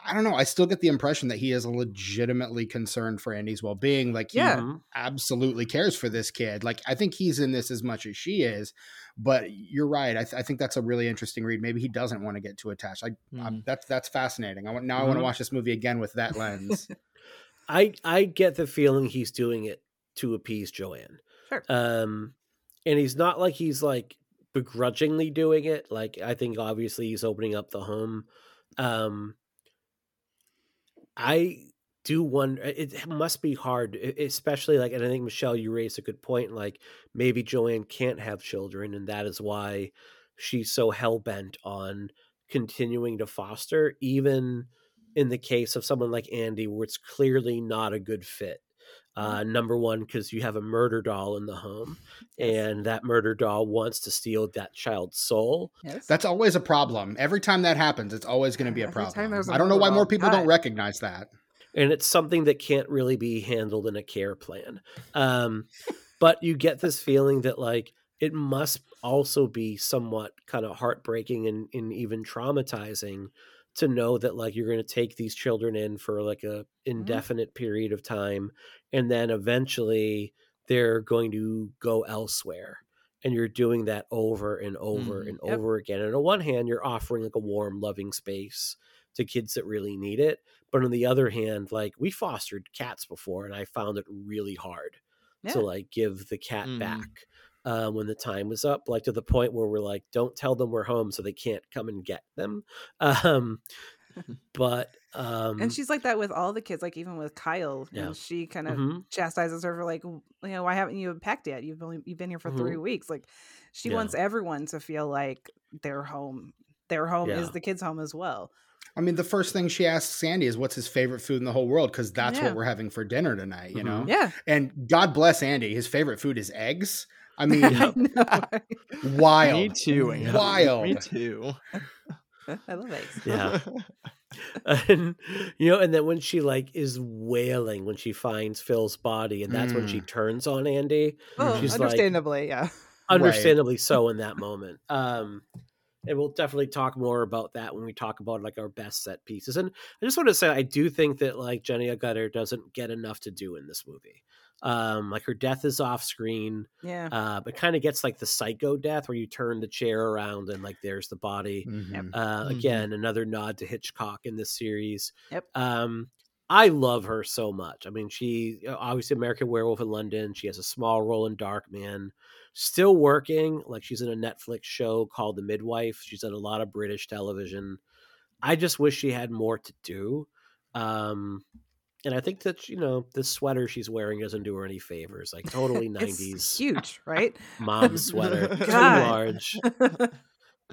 I don't know. I still get the impression that he is legitimately concerned for Andy's well being. Like he Yeah. Absolutely cares for this kid. Like I think he's in this as much as she is. But you're right. I, th- I think that's a really interesting read. Maybe he doesn't want to get too attached. I, I Mm. that's that's fascinating. I want now. I want to watch this movie again with that lens. I I get the feeling he's doing it to appease Joanne. Sure. Um, and he's not like he's like begrudgingly doing it. Like I think obviously he's opening up the home. Um, I do wonder. Uh, it must be hard, especially like, and I think Michele, you raised a good point. Like maybe Joanne can't have children, and that is why she's so hell bent on continuing to foster, even in the case of someone like Andy, where it's clearly not a good fit. Uh, number one, because you have a murder doll in the home, Yes. and that murder doll wants to steal that child's soul. Yes. That's always a problem. Every time that happens, it's always going to be a Every problem. there's a I don't know why more people God. don't recognize that. and it's something that can't really be handled in a care plan um but you get this feeling that like it must also be somewhat kind of heartbreaking and, and even traumatizing to know that like you're going to take these children in for like a indefinite period of time and then eventually they're going to go elsewhere and you're doing that over and over Mhm. and Yep. over again and on one hand you're offering like a warm loving space to kids that really need it but on the other hand like we fostered cats before and i found it really hard Yeah. to like give the cat Mhm. back uh, when the time was up like to the point where we're like don't tell them we're home so they can't come and get them um but um and she's like that with all the kids, like even with Kyle. Yeah. And she kind of mhm, chastises her for like, you know, why haven't you packed yet? You've only you've been here for three weeks. Like she Mm-hmm. Yeah. wants everyone to feel like their home. Their home Yeah. is the kids' home as well. I mean, the first thing she asks Sandy is, "What's his favorite food in the whole world?" Because that's Yeah. what we're having for dinner tonight. You know. Mhm. Yeah. And God bless Andy. His favorite food is eggs. I mean, I wild. Me too. Andy. Wild. Me too. I love eggs. yeah and you know and then when she like is wailing when she finds phil's body and that's when she Mm. turns on andy Oh, She's like- understandably, yeah. understandably so in that moment um and we'll definitely talk more about that when we talk about like our best set pieces and i just want to say i do think that like jenny Agutter doesn't get enough to do in this movie um like her death is off screen Yeah. uh but kind of gets like the psycho death where you turn the chair around and like there's the body Mhm. uh, Mhm. again, another nod to Hitchcock in this series. Yep. Um, I love her so much. I mean, she uh, obviously American Werewolf in London. She has a small role in Darkman. Still working, like she's in a Netflix show called The Midwife. She's done a lot of British television. I just wish she had more to do. Um, and I think that you know the sweater she's wearing doesn't do her any favors. Like totally nineties huge, right? mom sweater, too large.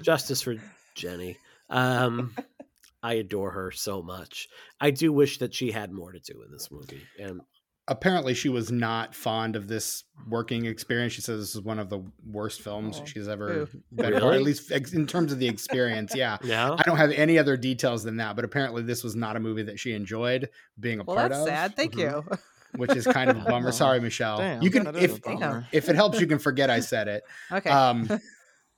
Justice for Jenny. Um, I adore her so much. I do wish that she had more to do in this movie, and Apparently, she was not fond of this working experience. She says this is one of the worst films Oh, she's ever ooh. been, or Really? at least ex- in terms of the experience. Yeah, yeah, I don't have any other details than that, but apparently, this was not a movie that she enjoyed being a Well, part that's of, sad. Thank Mhm. you. which is kind of a bummer. Sorry, Michele. Damn, you can if if it helps, you can forget I said it. Okay. Um,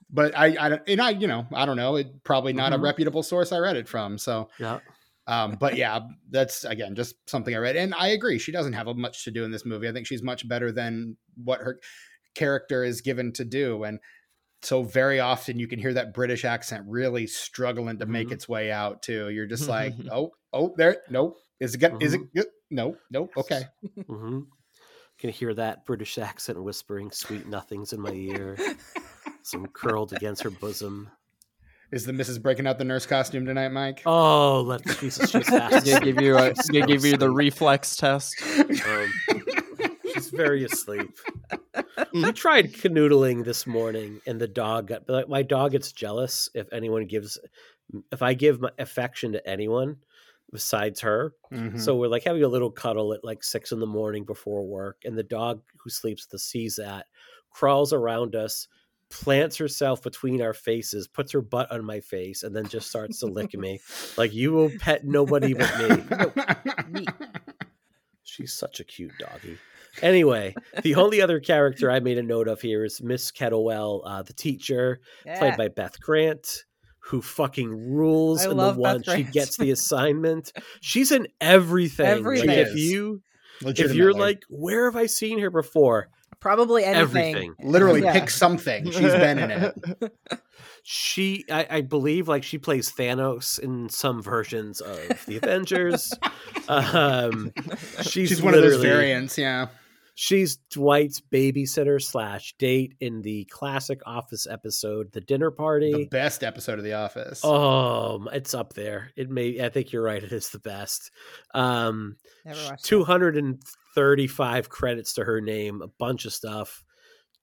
but I, I don't, and I, you know, I don't know. It probably not Mhm. a reputable source I read it from. So, yeah. Um, but yeah, that's again just something I read, and I agree. She doesn't have much to do in this movie. I think she's much better than what her character is given to do, and so very often you can hear that British accent really struggling to make Mhm. its way out too. You're just like, oh, oh, there, nope. Is it good? Is it Mhm. good? No, nope. Okay. hmm Can hear that British accent whispering sweet nothings in my ear. Some curled against her bosom. Is the missus breaking out the nurse costume tonight, Mike? Oh, let Jesus she's fast. They give you a, She's they so give you the reflex test. Um, she's very asleep. I tried canoodling this morning, and the dog got. My dog gets jealous if anyone gives, if I give my affection to anyone besides her. Mhm. So we're like having a little cuddle at like six in the morning before work, and the dog who sleeps the sees that crawls around us, plants herself between our faces, puts her butt on my face, and then just starts to lick me. Like you will pet nobody but me. She's such a cute doggy. Anyway, the only other character I made a note of here is Miss Kettlewell, uh, the teacher, played by Beth Grant, who fucking rules I in the love Beth one she Grant. gets the assignment. She's in everything. Everything. Like if you if you're like, where have I seen her before? Probably anything. Everything. literally Yeah. pick something. She's been in it. She, I, I believe, like she plays Thanos in some versions of the Avengers. Um, she's, She's, one of those variants. Yeah. She's Dwight's babysitter slash date in the classic Office episode, "The Dinner party. The Party." best episode of The Office. Um, it's up there. It may. I think you're right. It is the best. Um, Never watched two hundred and thirty-five credits to her name. A bunch of stuff.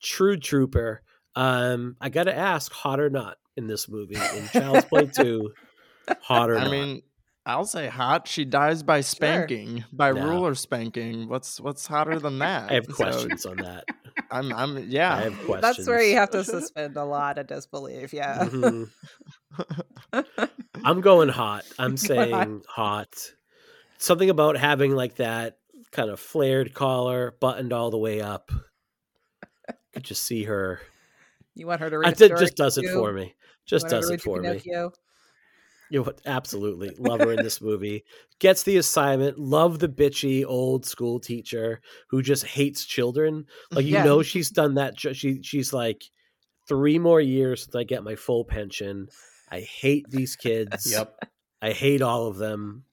True trooper. Um, I got to ask, hot or not in this movie in Child's Play Two? Hot or I not? mean, I'll say hot. She dies by spanking, by No. ruler spanking. What's what's hotter than that? I have So, questions on that. I'm I'm yeah. I have questions. That's where you have to suspend a lot of disbelief. Yeah. Mhm. I'm going hot. I'm saying hot. Something about having like that kind of flared collar, buttoned all the way up. Could just see her. You want her to I read a story just does it you? for me. Just want her to does it you for me. You know? Absolutely love her in this movie. Gets the assignment. Love the bitchy old school teacher who just hates children. Like you Yeah. know, she's done that. She she's like three more years until I get my full pension. I hate these kids. Yep. I hate all of them.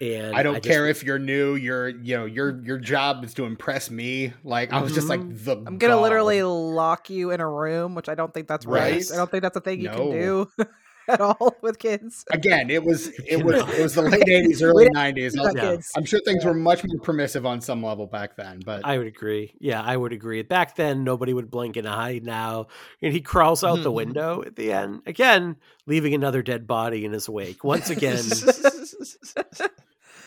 And I don't just- care if you're new. Your you know your your job is to impress me. Like I was just like Mhm. the. I'm gonna gall. literally lock you in a room, which I don't think that's right. Right. I don't think that's a thing you No. can do at all with kids. Again, it was it was it was the late '80s, early '90s. Yeah. I'm sure things were much more permissive on some level back then, but I would agree. Yeah, I would agree. Back then, nobody would blink an eye. Now, and he crawls out the Mhm. window at the end again, leaving another dead body in his wake. Once again,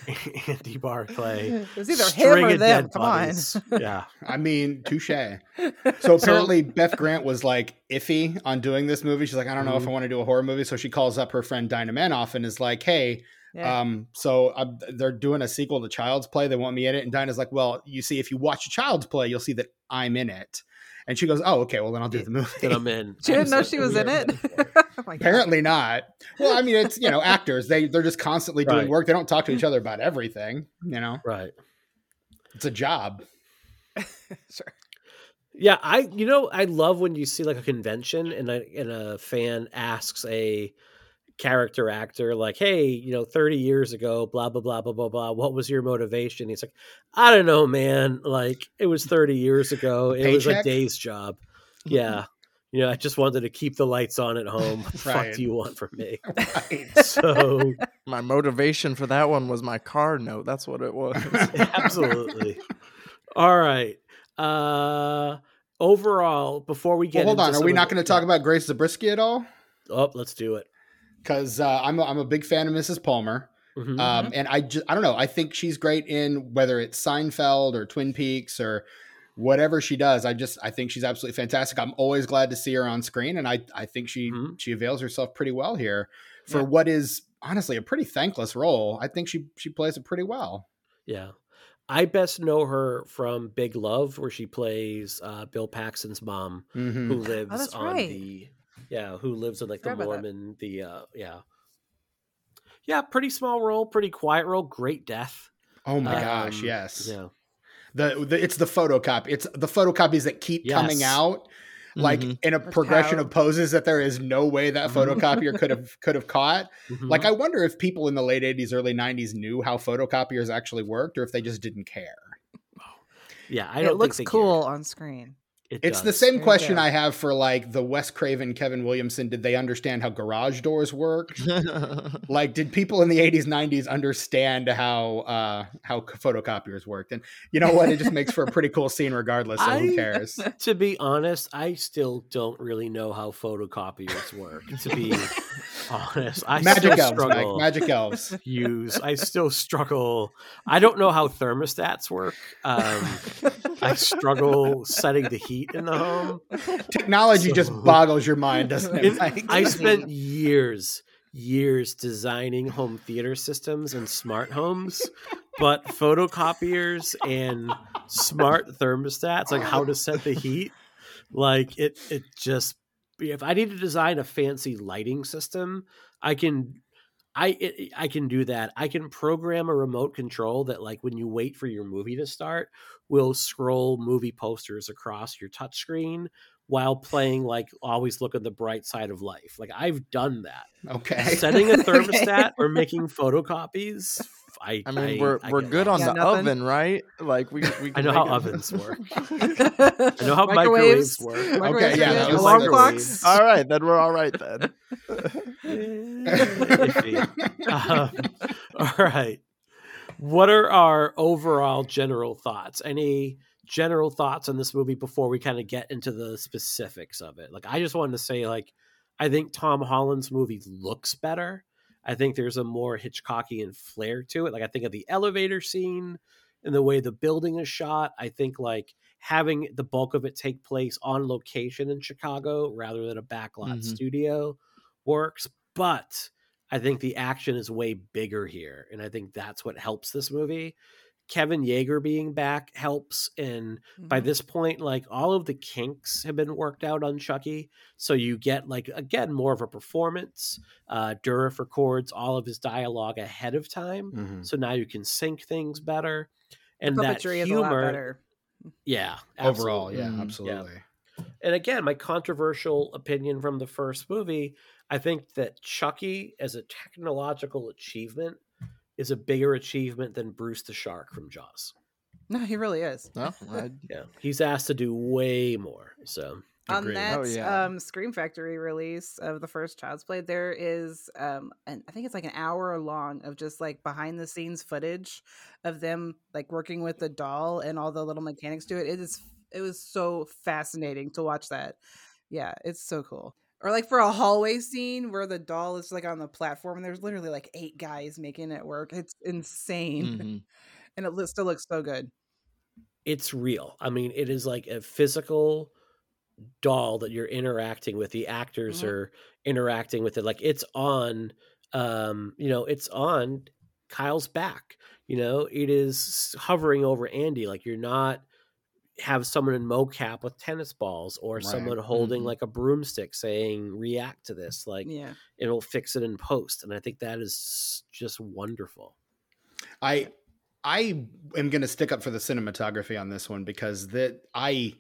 Andy Barclay. It was either him or of them. dead Come on. Yeah, I mean, touche. So apparently, Beth Grant was like iffy on doing this movie. She's like, I don't know if Mhm. I want to do a horror movie. So she calls up her friend Dinah Manoff and is like, Hey, Yeah. um, so i they're doing a sequel to Child's Play. They want me in it. And Dinah's like, Well, you see, if you watch Child's Play, you'll see that I'm in it. And she goes, Oh, okay. Well, then I'll do the movie. then I'm in. she didn't know she was in it. oh. Apparently not. Well, I mean, it's you know, actors. They they're just constantly doing Right. work. They don't talk to each other about everything. You know, Right. it's a job. sure. Yeah, I you know I love when you see like a convention and a and a fan asks a character actor like, "Hey, you know, 30 years ago, blah blah blah blah blah blah, what was your motivation?" He's like, "I don't know, man. Like it was 30 years ago. It was a day's job." Yeah. You know, I just wanted to keep the lights on at home. What the fuck do you want from me? Right. So My motivation for that one was my car note. That's what it was. absolutely. All right. Uh overall, before we Well, get hold into on. Are we of not going to talk about Grace Zabriskie at all? Oh, let's do it. Because uh, I'm a, I'm a big fan of Mrs. Palmer. Mhm. Um, and I just I don't know. I think she's great in whether it's Seinfeld or Twin Peaks or whatever she does. I just I think she's absolutely fantastic. I'm always glad to see her on screen, and I I think she Mhm. she avails herself pretty well here for Yeah. what is honestly a pretty thankless role. I think she she plays it pretty well. Yeah. I best know her from Big Love, where she plays uh, Bill Paxton's mom, Mhm. who lives that's on right. the yeah, who lives in like the Forgot. Mormon, the uh yeah. Yeah, pretty small role, pretty quiet role, great death. Oh my gosh, Um, yes. Yeah. The, the it's the photocopy. It's the photocopies that keep coming out. Like Mhm. in a That's progression how- of poses that there is no way that photocopier could have could have caught. Mhm. Like I wonder if people in the late 80s, early 90s knew how photocopiers actually worked or if they just didn't care. yeah, I don't it think looks they care. cool on screen. It It's the same question go. I have for like the Wes Craven, Kevin Williamson. Did they understand how garage doors work? like, did people in the 80s, 90s understand how uh how photocopiers worked? And you know what? It just makes for a pretty cool scene regardless, so I- who cares? To be honest, I still don't really know how photocopiers work. To be honest, I Magic still elves, Mike. Magic elves. use. I still struggle. I don't know how thermostats work. Um, I struggle setting the heat in the home. Technology just boggles your mind, doesn't it? It- Mike? I spent years, years designing home theater systems and smart homes, but photocopiers and smart thermostats, like how to set the heat, like it, it just. If I need to design a fancy lighting system, I can. I I can do that. I can program a remote control that, like, when you wait for your movie to start, will scroll movie posters across your touchscreen while playing like always look at the bright side of life. Like I've done that. okay. Setting a Okay. thermostat or making photocopies. I I mean, we're I we're good on the nothing? oven, right? Like we we. I know how it- ovens work. I know how microwaves work. Okay, yeah, that alarm microwaves. clocks. All right, then we're all right then. Um, all right. What are our overall general thoughts? Any general thoughts on this movie before we kind of get into the specifics of it? Like, I just wanted to say, like, I think Tom Holland's movie looks better. I think there's a more Hitchcockian flair to it. Like, I think of the elevator scene and the way the building is shot. I think, like, having the bulk of it take place on location in Chicago rather than a backlot Mhm. studio works. But I think the action is way bigger here. And I think that's what helps this movie. Kevin Yagher being back helps. And by Mhm. this point, like all of the kinks have been worked out on Chucky. So you get like again more of a performance. Uh Dourif records all of his dialogue ahead of time. Mhm. So now you can sync things better. And that puppetry humor, is a lot better. yeah, Overall, absolutely. yeah, Mm, yeah. absolutely. And again, my controversial opinion from the first movie, I think that Chucky as a technological achievement is a bigger achievement than Bruce the Shark from Jaws. No, he really is. No, Yeah. He's asked to do way more. So on Agreed. that Oh, yeah. um, Scream Factory release of the first Child's Play, there is, um, an, I think it's like an hour long of just like behind the scenes footage of them like working with the doll and all the little mechanics to it. It is, it was so fascinating to watch that. Yeah, it's so cool. Or like for a hallway scene where the doll is like on the platform and there's literally like eight guys making it work. It's insane, mhm. and it still looks so good. it's real. I mean, it is like a physical doll that you're interacting with. The actors Mhm. are interacting with it. Like it's on um, you know, it's on Kyle's back. You know, it is hovering over Andy. Like you're not have someone in mocap with tennis balls or Right. someone holding Mhm. like a broomstick saying react to this like Yeah. it'll fix it in post and i think that is just wonderful I I am going to stick up for the cinematography on this one because that I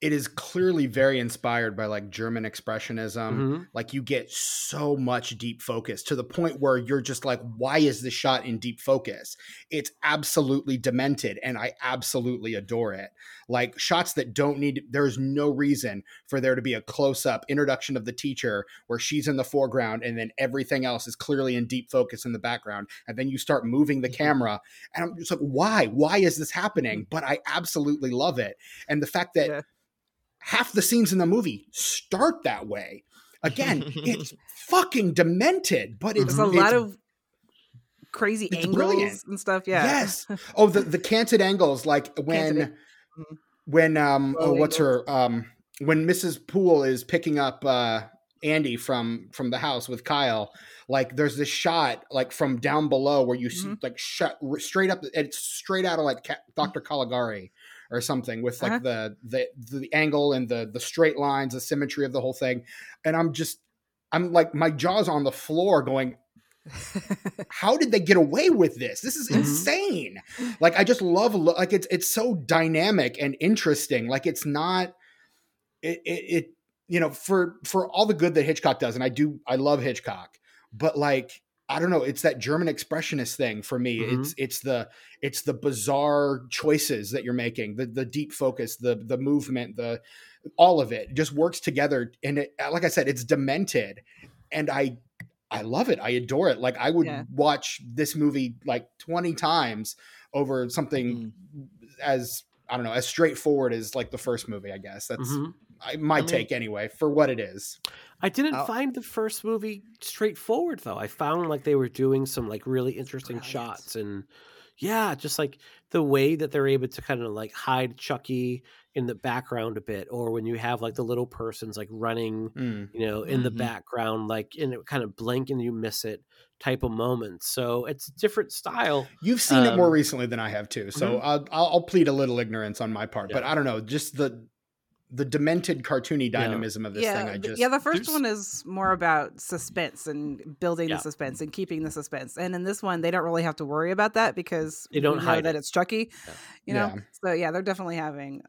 it is clearly very inspired by like German expressionism. Mhm. Like you get so much deep focus to the point where you're just like, why is this shot in deep focus? It's absolutely demented, and I absolutely adore it. Like shots that don't need. There's no reason for there to be a close up introduction of the teacher where she's in the foreground and then everything else is clearly in deep focus in the background, and then you start moving the Mhm. camera, and I'm just like, why? Why is this happening? But I absolutely love it, and the fact that Yeah. Half the scenes in the movie start that way. Again, it's fucking demented, but it's There's a it's- lot of crazy it's angles brilliant. and stuff. Yeah. Yes. Oh, the the canted angles, like when Canted Mhm. when um oh, what's her um when Mrs. Poole is picking up uh Andy from from the house with Kyle, like there's this shot like from down below where you see Mhm. like shut straight up. It's straight out of like Ca- Dr. Caligari or something with like Uh-huh. the the the angle and the the straight lines, the symmetry of the whole thing, and I'm just I'm like my jaws on the floor going how did they get away with this? This is Mhm. insane. Like I just love lo- like it's it's so dynamic and interesting. Like it's not it, it it you know for for all the good that Hitchcock does, and I do I love Hitchcock, but like I don't know, it's that German expressionist thing for me. Mhm. It's it's the it's the bizarre choices that you're making, the the deep focus, the the movement, the all of it just works together. And it, like I said, it's demented, and I I love it. I adore it. Like I would Yeah. watch this movie like 20 times over something Mm. as I don't know, as straightforward as like the first movie, I guess. That's Mhm. I, my I mean- take anyway, for what it is. I didn't I'll- find the first movie straightforward though. I found like they were doing some like really interesting Brilliant. shots and yeah, just like the way that they're able to kind of like hide Chucky in the background a bit, or when you have like the little persons like running, Mm. you know, in the Mhm. background, like in it kind of blink and you miss it type of moments. So it's a different style. You've seen it more Um, recently than I have too, so Mhm. I'll, I'll I'll plead a little ignorance on my part. But I don't know, just the the demented cartoony Yeah. dynamism of this yeah, thing. I just yeah. The first there's- one is more about suspense and building Yeah. the suspense and keeping the suspense. And in this one, they don't really have to worry about that because They don't we know hide that it. it's Chucky. Yeah. You know, Yeah. so yeah, they're definitely having.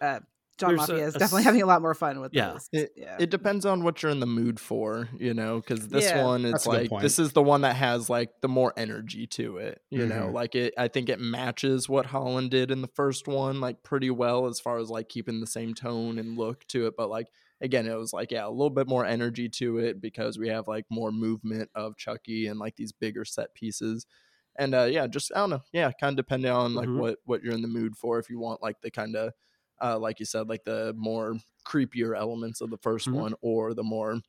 Uh, John There's a- is a definitely s- having a lot more fun with Yeah. this. It- yeah, It depends on what you're in the mood for, you know, because this Yeah. one, That's it's a like this is the one that has like the more energy to it, you know, Mhm. like it. I think it matches what Holland did in the first one, like pretty well as far as like keeping the same tone and look to it. But like again, it was like yeah, a little bit more energy to it because we have like more movement of Chucky and like these bigger set pieces. And uh yeah, just I don't know, yeah, kind of depending on like Mhm. what what you're in the mood for. If you want like the kind of uh, like you said, like the more creepier elements of the 1st Mhm. one, or the more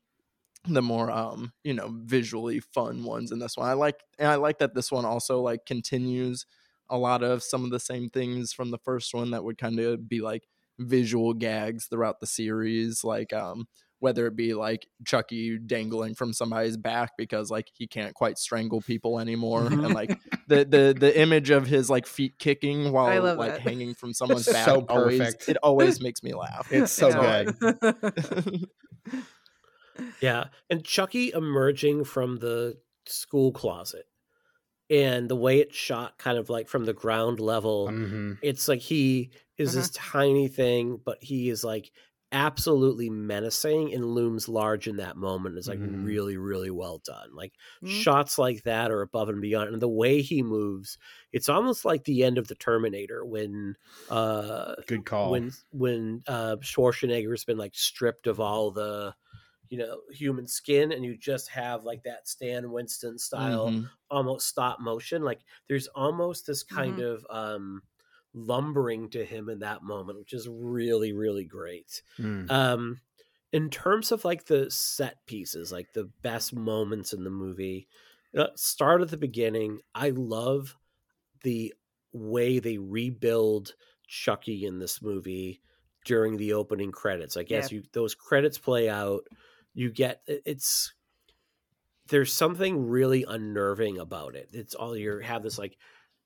the more um you know visually fun ones in this one. I like and I like that this one also like continues a lot of some of the same things from the first one that would kind of be like visual gags throughout the series, like um whether it be like Chucky dangling from somebody's back because like he can't quite strangle people anymore, Mhm. and like the the the image of his like feet kicking while like that. hanging from someone's back so always perfect. it always makes me laugh. It's so Yeah. good. Yeah. And Chucky emerging from the school closet and the way it's shot kind of like from the ground level. Mhm. it's like he is Uh-huh. this tiny thing, but he is like absolutely menacing and looms large in that moment. is like Mhm. really, really well done. Like Mhm. shots like that are above and beyond. And the way he moves, it's almost like the end of the Terminator when uh Good call. when when uh Schwarzenegger's been like stripped of all the you know human skin and you just have like that Stan Winston style Mhm. almost stop motion like there's almost this kind of um lumbering to him in that moment which is really really great Mm. um in terms of like the set pieces like the best moments in the movie uh, start at the beginning i love the way they rebuild chucky in this movie during the opening credits i guess Yeah. you those credits play out you get it's there's something really unnerving about it it's all you have this like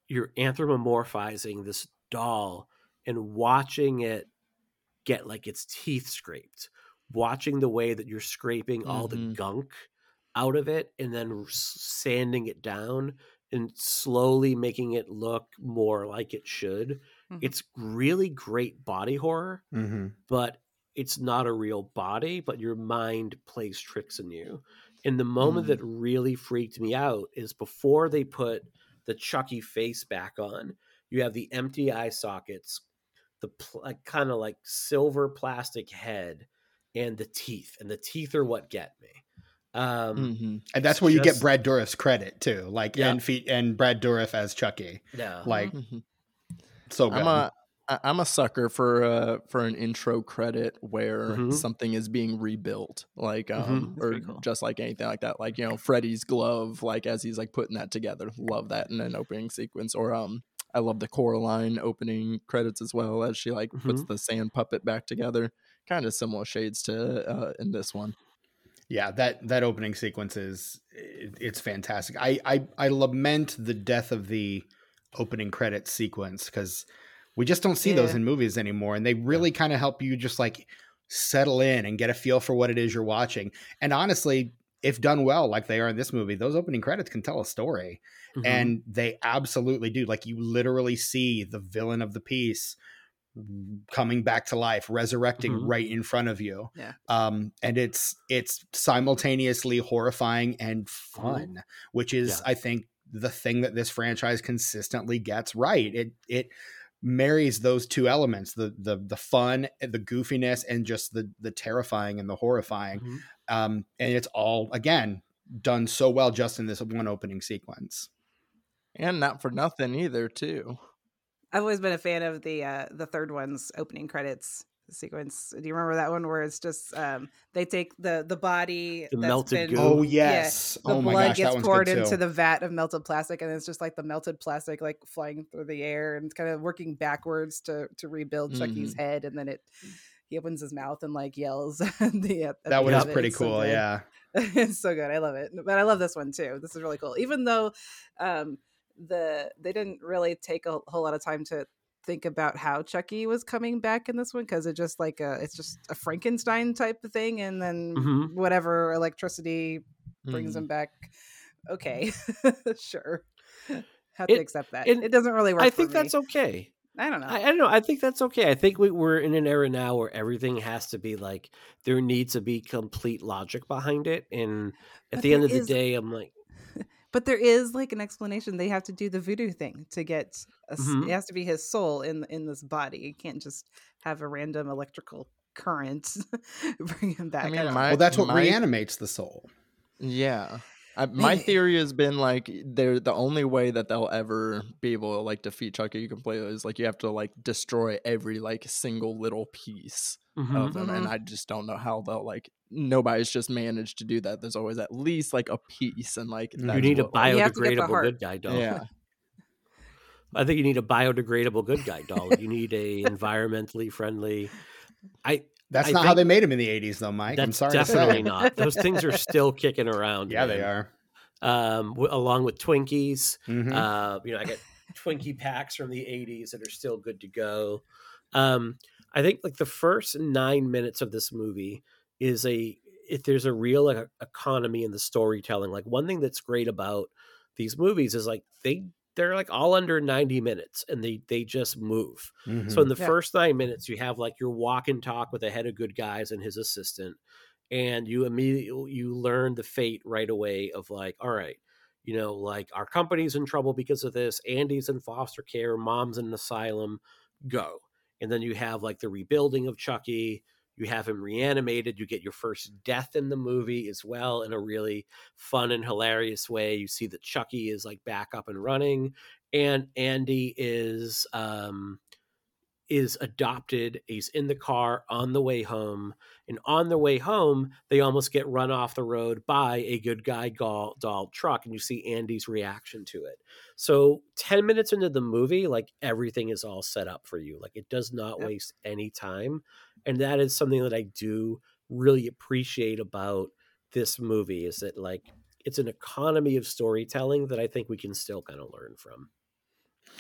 you're anthropomorphizing this doll and watching it get like its teeth scraped watching the way that you're scraping all the Mhm. gunk out of it and then sanding it down and slowly making it look more like it should. Mhm. It's really great body horror, Mm-hmm. but it's not a real body, but your mind plays tricks on you. And the moment Mm. that really freaked me out is before they put the Chucky face back on, you have the empty eye sockets, the pl- like, kind of like silver plastic head, and the teeth. And the teeth are what get me. Um, Mhm. And that's It's where you get Brad Dourif credit too, like Yeah. and feet and Brad Dourif as Chucky, yeah. like Mhm. so good. I'm a I- I'm a sucker for uh for an intro credit where Mhm. something is being rebuilt, like Mhm. um That's or cool. just like anything like that, like you know Freddy's glove, like as he's like putting that together. Love that in an opening sequence, or um I love the Coraline opening credits as well as she like puts Mhm. the sand puppet back together. Kind of similar shades to uh in this one. yeah, that that opening sequence is it, it's fantastic. I, I I lament the death of the opening credit sequence because we just don't see those in movies anymore, and they really kind of help you just like settle in and get a feel for what it is you're watching. And honestly, if done well, like they are in this movie, those opening credits can tell a story. Mhm. and they absolutely do like you literally see the villain of the piece coming back to life resurrecting Mhm. right in front of you Yeah. um and it's it's simultaneously horrifying and fun which is Yeah. i think the thing that this franchise consistently gets right it it marries those two elements the the the fun the goofiness and just the the terrifying and the horrifying Mhm. um and it's all again done so well just in this one opening sequence And not for nothing either, too. I've always been a fan of the uh the third one's opening credits sequence. Do you remember that one where it's just um they take the the body The that's melted been- goo. Oh yeah, yes. the oh my blood gosh, gets one's poured into the vat of melted plastic and it's just like the melted plastic like flying through the air and kind of working backwards to to rebuild Chucky's head and then it he opens his mouth and like yells at the at that the one is pretty It's so cool. good. yeah. it's so good. I love it. But I love this one too. This is really cool. Even though um the they didn't really take a whole lot of time to think about how Chucky was coming back in this one because it just like a it's just a Frankenstein type of thing and then Mhm. whatever electricity brings Mhm. him back. Okay. sure. Have It- to accept that. and It doesn't really work. I think me. that's okay. I don't know. I, I don't know. I think that's okay. I think we, we're in an era now where everything has to be like there needs to be complete logic behind it. And at But the end of the day, I'm like, But there is like an explanation. They have to do the voodoo thing to get. A, s- Mhm. It has to be his soul in in this body. You can't just have a random electrical current bring him back. I mean, don't my- Well, that's what my- reanimates the soul. Yeah. I, my theory has been like they're the only way that they'll ever be able to like defeat Chucky completely is like you have to like destroy every like single little piece mhm. of them, and Mhm. I just don't know how they'll like. Nobody's just managed to do that. There's always at least like a piece, and like You need a what, like- You have to get the biodegradable good guy doll. yeah. I think you need a biodegradable good guy doll. you need a environmentally friendly. I That's I not how they made him in the 80s, though, Mike. I'm sorry. definitely not. Those things are still kicking around. Yeah, they are. Um, w- along with Twinkies. Mhm. Uh, you know, I got Twinkie packs from the '80s that are still good to go. Um, I think like the first nine minutes of this movie is a if there's a real like, economy in the storytelling. Like one thing that's great about these movies is like they they're like all under 90 minutes and they they just move. Mhm. So in the Yeah. first nine minutes, you have like your walk and talk with the head of good guys and his assistant, and you immediately you learn the fate right away of like, all right, you know, like our company's in trouble because of this. Andy's in foster care, mom's in an asylum. Go, and then you have like the rebuilding of Chucky. You have him reanimated. You get your first death in the movie as well in a really fun and hilarious way. You see that Chucky is like back up and running, and Andy is um is adopted. He's in the car on the way home. And on the way home, they almost get run off the road by a good guy doll, doll truck. And you see Andy's reaction to it. So 10 minutes into the movie, like everything is all set up for you. Like it does not Yep. waste any time. And that is something that I do really appreciate about this movie is that like it's an economy of storytelling that I think we can still kind of learn from.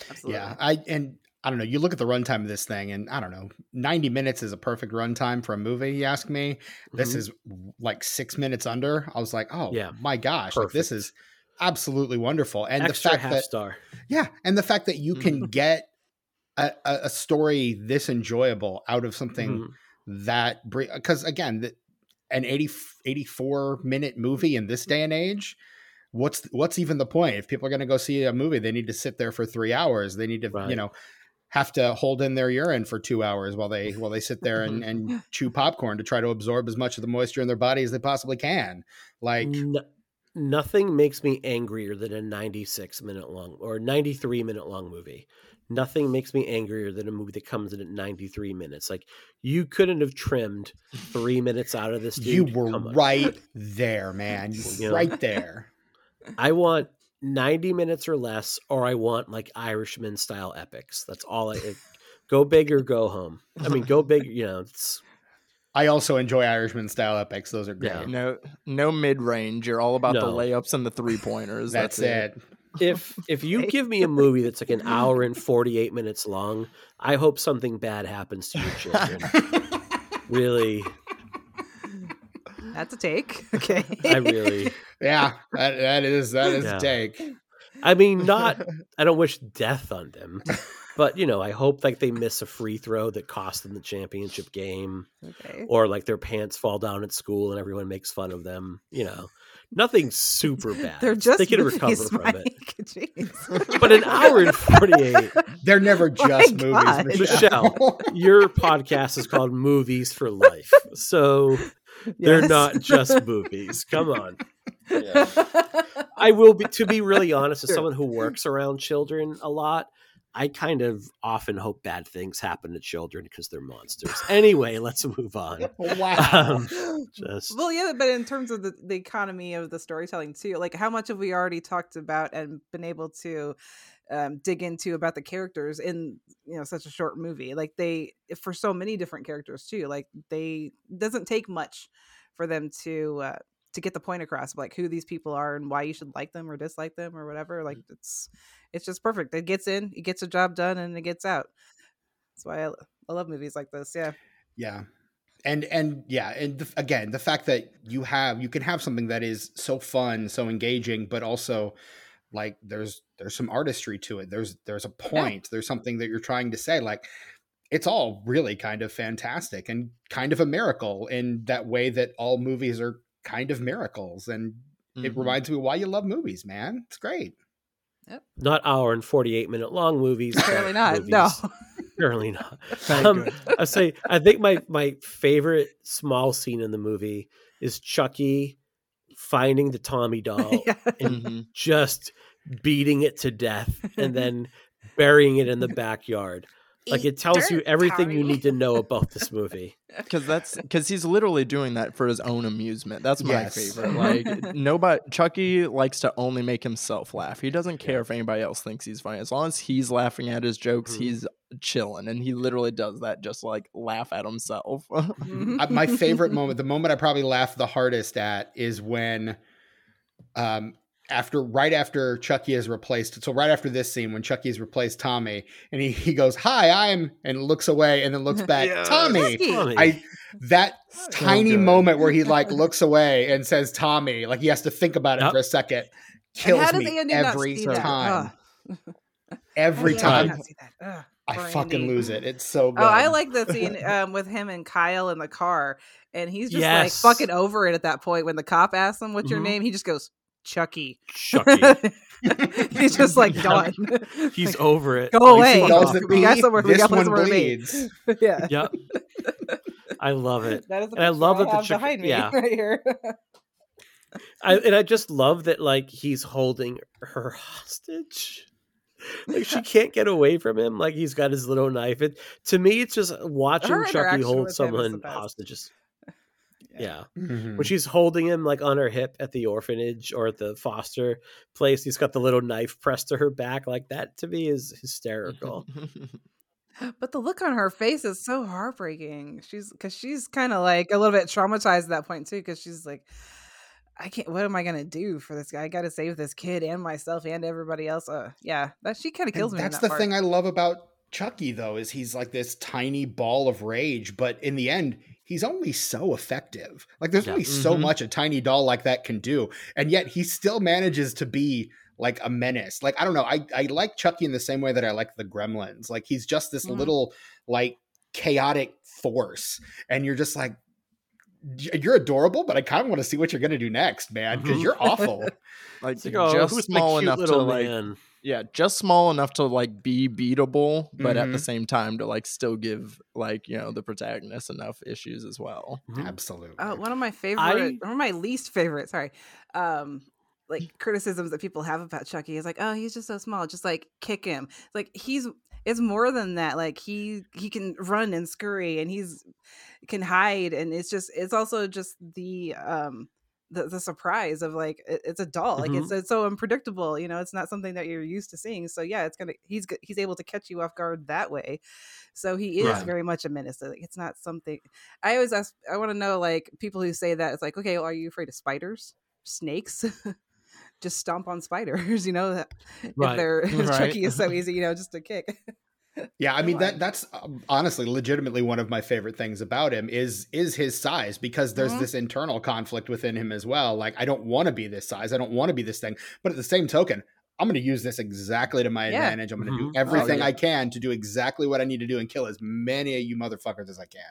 Absolutely. Yeah, I and I don't know. You look at the runtime of this thing, and I don't know. Ninety minutes is a perfect runtime for a movie. You ask me. This Mhm. is like six minutes under. I was like, oh Yeah, my gosh, like this is absolutely wonderful. And Extra the fact half that star. yeah, and the fact that you can get a, a, story this enjoyable out of something Mhm. that because again, the, an 80, 84 minute movie in this day and age. What's what's even the point? If people are going to go see a movie, they need to sit there for three hours. They need to, Right. you know, have to hold in their urine for two hours while they while they sit there and, and chew popcorn to try to absorb as much of the moisture in their body as they possibly can. Like, N- nothing makes me angrier than a 96 minute long or 93 minute long movie. Nothing makes me angrier than a movie that comes in at 93 minutes. Like you couldn't have trimmed three minutes out of this. you were Come on. right there, man. You You were know? right there. I want 90 minutes or less, or I want like Irishman style epics. That's all I it- go big or go home. I mean, go big, you know, it's I also enjoy Irishman style epics. Those are great. Yeah. No, no mid range. You're all about the layups and the three pointers. That's, it. If if you give me a movie that's like an hour and 48 minutes long, I hope something bad happens to your children. really, That's a take. Okay. I really yeah, that, that is that is Yeah. a take. I mean, not I don't wish death on them, but you know, I hope like they miss a free throw that cost them the championship game. okay. or like their pants fall down at school and everyone makes fun of them. You know, nothing super bad. They're just they can movies, recover from it. Mike. Jeez. But an hour and forty-eight. They're never My just God. movies, Michele. Your podcast is called Movies for Life, so they're not just movies. Come on. Yeah. I will be to be really honest, as Sure. someone who works around children a lot. I kind of often hope bad things happen to children because they're monsters. Anyway, let's move on. wow. Um, just well, yeah, but in terms of the, the economy of the storytelling too, like how much have we already talked about and been able to um, dig into about the characters in you know such a short movie? Like they, for so many different characters too, like they doesn't take much for them to uh, to get the point across, of, like who these people are and why you should like them or dislike them or whatever. Like mm. it's it's just perfect. It gets in, it gets a job done, and it gets out. That's why I, I love movies like this. Yeah. Yeah. And and yeah, and the, again, the fact that you have you can have something that is so fun, so engaging, but also like there's there's some artistry to it. There's there's a point. There's something that you're trying to say. Like it's all really kind of fantastic and kind of a miracle in that way that all movies are kind of miracles. And it Mhm. reminds me why you love movies, man. It's great. not hour and 48 minute long movies. but Apparently not. movies. No. Apparently not. Um. I say I think my my favorite small scene in the movie is Chucky finding the Tommy doll yeah. and Mhm. just beating it to death and then burying it in the backyard. Like it tells you dirt, everything you need to know about this movie. because that's because he's literally doing that for his own amusement. That's my Yes. favorite. Like nobody, Chucky likes to only make himself laugh. He doesn't care if anybody else thinks he's funny. As long as he's laughing at his jokes, Mhm. he's chilling, and he literally does that just like laugh at himself. Mhm. Uh, my favorite moment, the moment I probably laughed the hardest at is when um after right after Chucky is replaced. So right after this scene when Chucky has replaced Tommy and he, he goes, Hi, I'm and looks away and then looks back, Yes. Tommy. Tommy. I that So tiny good. moment where he like looks away and says Tommy, like he has to think about it Yep. for a second, kills me every time. Every time Andy not see that? Ugh, I poor fucking lose it. It's so good. Oh, I like the scene um, with him and Kyle in the car, and he's just Yes. like fucking over it at that point. When the cop asks him, "What's your Mhm. name?" He just goes, "Chucky." Chucky. he's just like Yeah. done. He's Like, over it. Go Like, away. fuck Those off. that We got be, somewhere- we this got one somewhere bleeds. yeah, Yep. I love it. that is the And I picture love that the have Chucky- behind me yeah. right here. I, and I just love that like he's holding her hostage. Like she can't get away from him. Like he's got his little knife. It to me, it's just watching Her Chucky hold with him is the someone hostage. Is, yeah. Mhm. when she's holding him like on her hip at the orphanage or at the foster place, he's got the little knife pressed to her back. Like that to me is hysterical. But the look on her face is so heartbreaking. She's because she's kind of like a little bit traumatized at that point too. Because she's like, I can't. What am I gonna do for this guy? I got to save this kid and myself and everybody else. Uh, yeah, that she kind of And kills me. That's that the part. thing I love about Chucky though is he's like this tiny ball of rage, but in the end, he's only so effective. Like there's Yeah. only so Mhm. much a tiny doll like that can do, and yet he still manages to be like a menace. Like I don't know, I I like Chucky in the same way that I like the Gremlins. Like he's just this Mhm. little like chaotic force, and you're just like. You're adorable, but I kind of want to see what you're going to do next, man, because Mhm. you're awful. Like It's like, oh, just who's small cute enough to little like man? Yeah, just small enough to like be beatable, but at the Mhm. same time to like still give like you know the protagonist enough issues as well. Mhm. Absolutely. Uh, one of my favorite, I- one of my least favorite, sorry, um, like criticisms that people have about Chucky is like, oh, he's just so small, just like kick him. Like he's it's more than that. Like he he can run and scurry and he's can hide and it's just it's also just the um the, the surprise of like it- it's a doll like it's, mm-hmm. it's so unpredictable you know it's not something that you're used to seeing so yeah it's gonna he's he's able to catch you off guard that way so he is Right. very much a menace like, it's not something I always ask. I want to know, like, people who say that it's like, okay, well, are you afraid of spiders, snakes? just stomp on spiders, you know. that- Right. If they're Right. Chucky is so easy, you know, just to kick. Yeah, I mean that that's um, honestly legitimately one of my favorite things about him is is his size because there's Mhm. this internal conflict within him as well. Like I don't want to be this size. I don't want to be this thing. But at the same token, I'm going to use this exactly to my Yeah. advantage. I'm going to Mhm. do everything yeah. I can to do exactly what I need to do and kill as many of you motherfuckers as I can.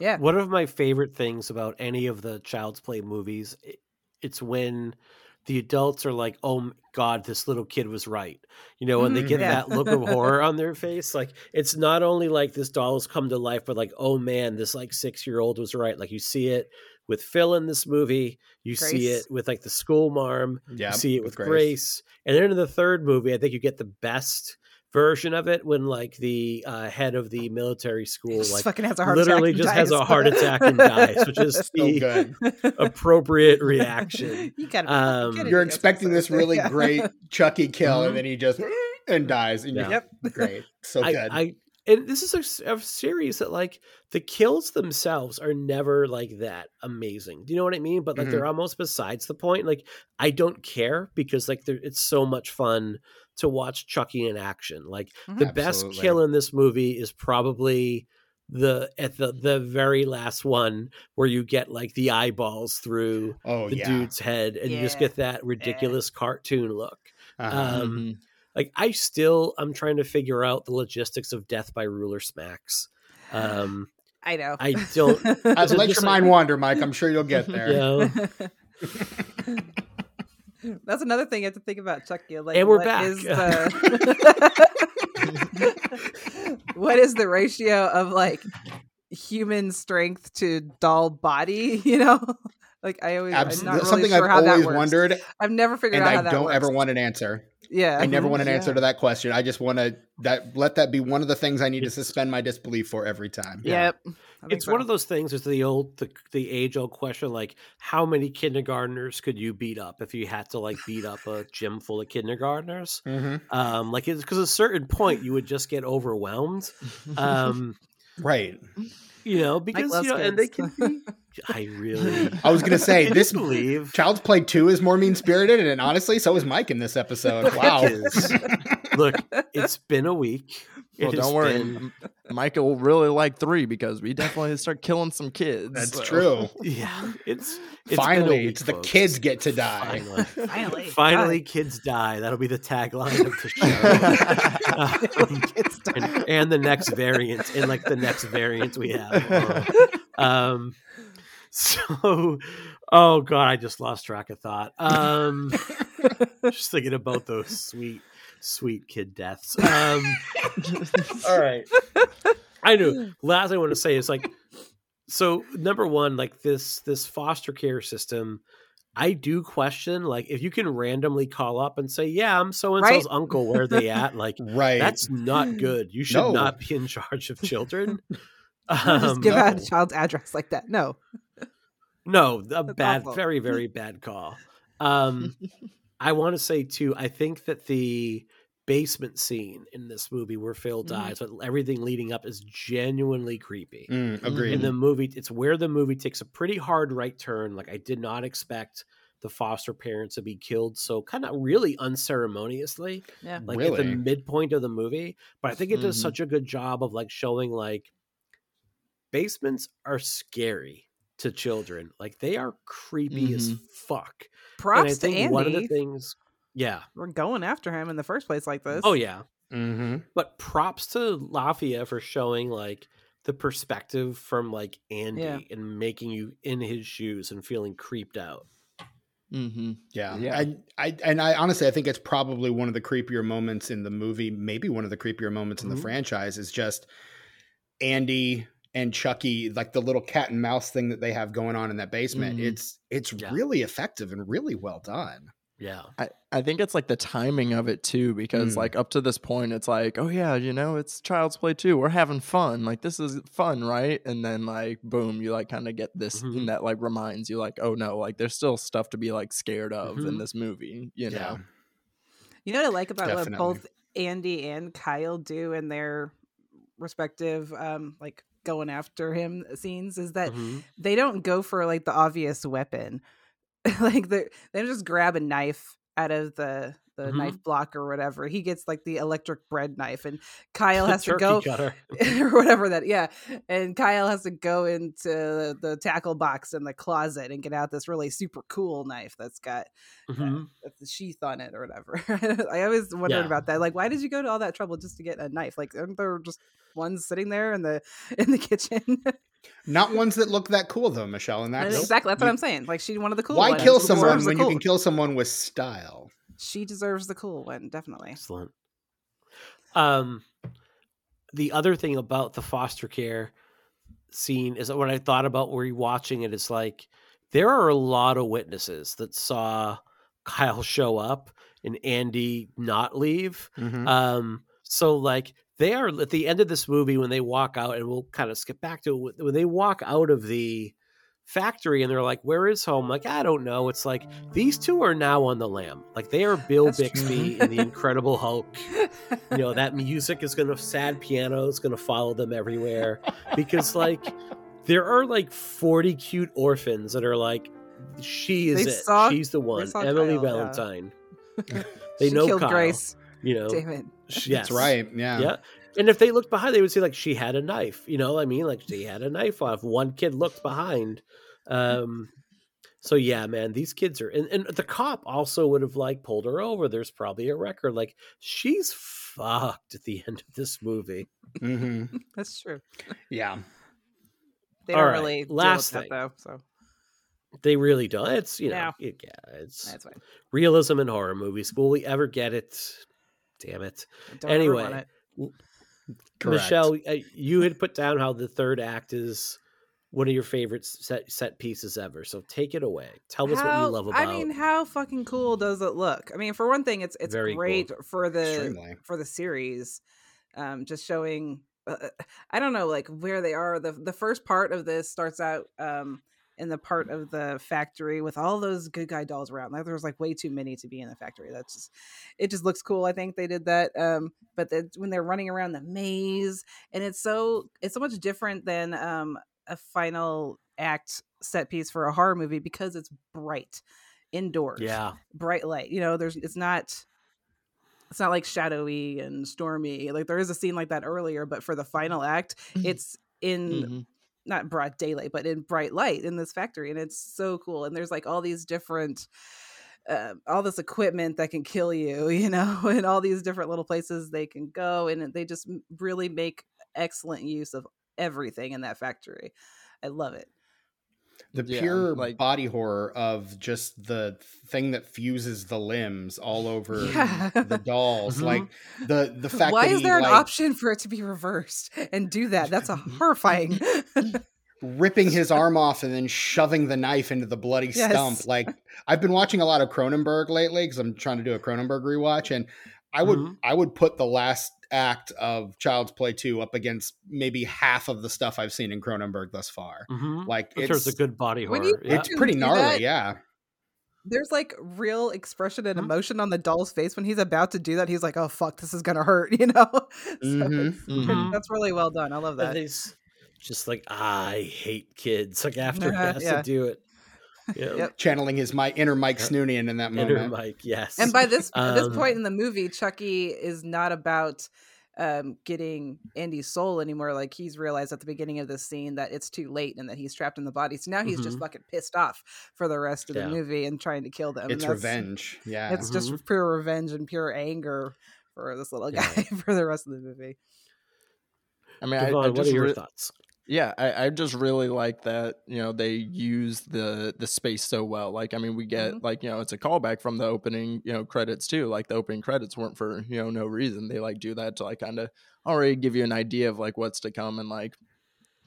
Yeah, One of my favorite things about any of the Child's Play movies, it's when the adults are like, "Oh m- God, this little kid was right," you know, and they Mhm, get yeah. that look of horror on their face. Like it's not only like this doll has come to life, but like, "Oh man, this like six year old was right." Like you see it with Phil in this movie, you see it with like the school marm, Yeah, you see it with Grace. and then in the third movie, I think you get the best version of it when like the uh, head of the military school just like fucking has a heart literally attack. and just has a heart attack and dies, which is So the good. appropriate reaction. you gotta, be Um, kidding You're expecting this really Yeah. great Chucky kill, Mhm. and then he just and dies. And Yeah. you're Yep. great. So I, good. I and this is a series that like the kills themselves are never like that amazing. Do you know what I mean? But like Mhm. they're almost besides the point. Like I don't care because like it's so much fun to watch Chucky in action. Like the best kill in this movie is probably the at the the very last one where you get like the eyeballs through oh the yeah. dude's head and you just get that ridiculous cartoon look. Uh-huh. Um, Mhm. like I still I'm trying to figure out the logistics of death by ruler smacks. Um, I know. I don't. Is let just your like- mind wander, Mike. I'm sure you'll get there. You know, That's another thing you have to think about, Chucky. Like, And we're what back. is the- what is the ratio of like human strength to doll body? You know, like I always, I'm not really Something sure I've how that always works. wondered, I've never figured and out how I that don't works. ever want an answer. Yeah, I never want an Yeah. answer to that question. I just want to that let that be one of the things I need to suspend my disbelief for every time. Yep. I think it's one of those things. It's the old, the, the age old question, like how many kindergartners could you beat up if you had to like beat up a gym full of kindergartners? Mhm. Um, like it's because at a certain point you would just get overwhelmed. Um, Right. you know, because you know, and they can be. I really. I was gonna say this believe Child's Play Two is more mean spirited, and honestly, so is Mike in this episode. Wow. Look, it's been a week. Well, has don't worry. been- Michael will really like three because we definitely start killing some kids. That's so. true. yeah, it's, it's been a Finally, week, it's the folks. kids get to die. Finally, Finally, finally, kids die. That'll be the tagline of the show. Um, Kids die. and, and the next variant, and like the next variant we have. Um, so, oh god, I just lost track of thought. Um, just thinking about those sweet, sweet kid deaths. Um, all right, I know. Last I want to say is like, so number one, like this this foster care system. I do question, like, if you can randomly call up and say, "Yeah, I'm so and so's Right. uncle. Where are they at?" Like, Right. that's not good. You should No. not be in charge of children. just Um, give out a child's address like that. No. no, a That's bad, awful. very, very bad call. Um, I want to say too. I think that the basement scene in this movie where Phil Mhm. dies, but everything leading up is genuinely creepy. Mm, agreed. In the movie, it's where the movie takes a pretty hard right turn. Like I did not expect the foster parents to be killed so kind of really unceremoniously Yeah. like at the midpoint of the movie but i think it does Mhm. such a good job of like showing like basements are scary to children like they are creepy as Mhm. fuck Props and i to think Andy. one of the things yeah We're going after him in the first place like this. oh yeah Mm-hmm. but props to Lafia for showing like the perspective from like andy Yeah. and making you in his shoes and feeling creeped out Mm-hmm. Yeah. Yeah. I, I and I honestly I think it's probably one of the creepier moments in the movie, maybe one of the creepier moments in Mhm. the franchise is just Andy and Chucky, like the little cat and mouse thing that they have going on in that basement. Mhm. It's it's Yeah. really effective and really well done. Yeah I, I think it's like the timing of it too, because Mm. like up to this point, it's like, oh yeah, you know, it's Child's Play too. We're having fun. Like this is fun, right? And then like boom, you like kind of get this Mhm. thing that like reminds you, like, oh no, like there's still stuff to be like scared of in Mhm. this movie. You know? You know what I like about what both Andy and Kyle do in their respective um like going after him scenes is that Mhm. they don't go for like the obvious weapon. like they they just grab a knife out of the the Mhm. knife block or whatever. He gets like the electric bread knife and Kyle has to go or whatever that yeah and kyle has to go into the tackle box in the closet and get out this really super cool knife that's got Mhm. that's the sheath on it or whatever i always wondered Yeah. about that like why did you go to all that trouble just to get a knife like aren't there just ones sitting there in the in the kitchen Not ones that look that cool though, Michele. And that's exactly that's what i'm saying like she one of the cool Why ones. kill someone the when you can kill someone with style? She deserves the cool one definitely Excellent. Um, the other thing about the foster care scene is that when I thought about rewatching it, it's like there are a lot of witnesses that saw Kyle show up and Andy not leave. Mhm. Um, so like they are at the end of this movie when they walk out, and we'll kind of skip back to it, when they walk out of the factory and they're like, "Where is home?" Like I don't know. It's like these two are now on the lam. Like they are Bill That's. Bixby in the Incredible Hulk. You know that music is gonna sad piano is gonna follow them everywhere because like there are like forty cute orphans that are like. She is They it. saw- She's the one. Emily Kyle, yeah. Valentine. They she know killed Kyle. grace You know, damn it Yes. That's right. Yeah. Yeah. And if they looked behind, they would see like she had a knife. You know, what I mean, like she had a knife off. One kid looked behind. Um, so yeah, man, these kids are, and, and the cop also would have like pulled her over. There's probably a record. Like she's fucked at the end of this movie. hmm that's true Yeah. they All don't right, really deal last with thing. that though so They really don't. It's you know, Yeah. it- yeah, it's that's fine realism in horror movies. Will we ever get it? Damn it. Don't ever want Anyway, it. Correct. Michele, uh, you had put down how the third act is one of your favorite set set pieces ever. So take it away. Tell us what you love about. I mean, how fucking cool does it look? I mean, for one thing, it's it's Very cool. great for the Extremely. for the series, um, just showing. Uh, I don't know, like where they are. the The first part of this starts out um, in the part of the factory with all those good guy dolls around. Like there's like way too many to be in the factory. That's just it. Just looks cool. I think they did that. Um, but the, when they're running around the maze, and it's so it's so much different than um, a final act set piece for a horror movie because it's bright indoors yeah, bright light you know there's it's not it's not like shadowy and stormy like there is a scene like that earlier but for the final act it's in Mhm. Not broad daylight but in bright light in this factory and it's so cool and there's like all these different uh, all this equipment that can kill you you know and all these different little places they can go and they just really make excellent use of everything in that factory. I love it The Yeah, pure like- body horror of just the thing that fuses the limbs all over Yeah. the dolls, Mhm. like the the fact why that is he, there an like, option for it to be reversed and do that that's a horrifying ripping his arm off and then shoving the knife into the bloody Yes. stump. Like I've been watching a lot of Cronenberg lately because I'm trying to do a Cronenberg rewatch, and I would Mhm. I would put the last act of Child's Play 2 up against maybe half of the stuff I've seen in Cronenberg thus far. Mhm. Like I'm sure it's it's a good body horror. you- yeah. it's pretty gnarly, that, yeah. there's like real expression and Mhm. emotion on the doll's face when he's about to do that. He's like, "Oh fuck, this is gonna hurt," you know. So Mhm. it's- Mhm. that's really well done. I love And that. he's just like I hate kids. Like after he has Yeah. to do it. Yeah. Yep. channeling his my inner Mike Yep. Snoonian in that Inner moment. Mike, yes. And by this at this Um, point in the movie, Chucky is not about um getting Andy's soul anymore. Like he's realized at the beginning of this scene that it's too late and that he's trapped in the body. So now he's just Mhm. fucking pissed off for the rest of Yeah. the movie and trying to kill them. It's revenge. Yeah. It's just pure revenge and pure anger for this little Yeah. guy for the rest of the movie. I mean, Devaughn, I what just are your re- thoughts? Yeah, I, I just really like that, you know, they use the the space so well. Like, I mean, we get Mhm. like, you know, it's a callback from the opening, you know, credits too. Like the opening credits weren't for, you know, no reason. They like do that to like kind of already give you an idea of like what's to come and like,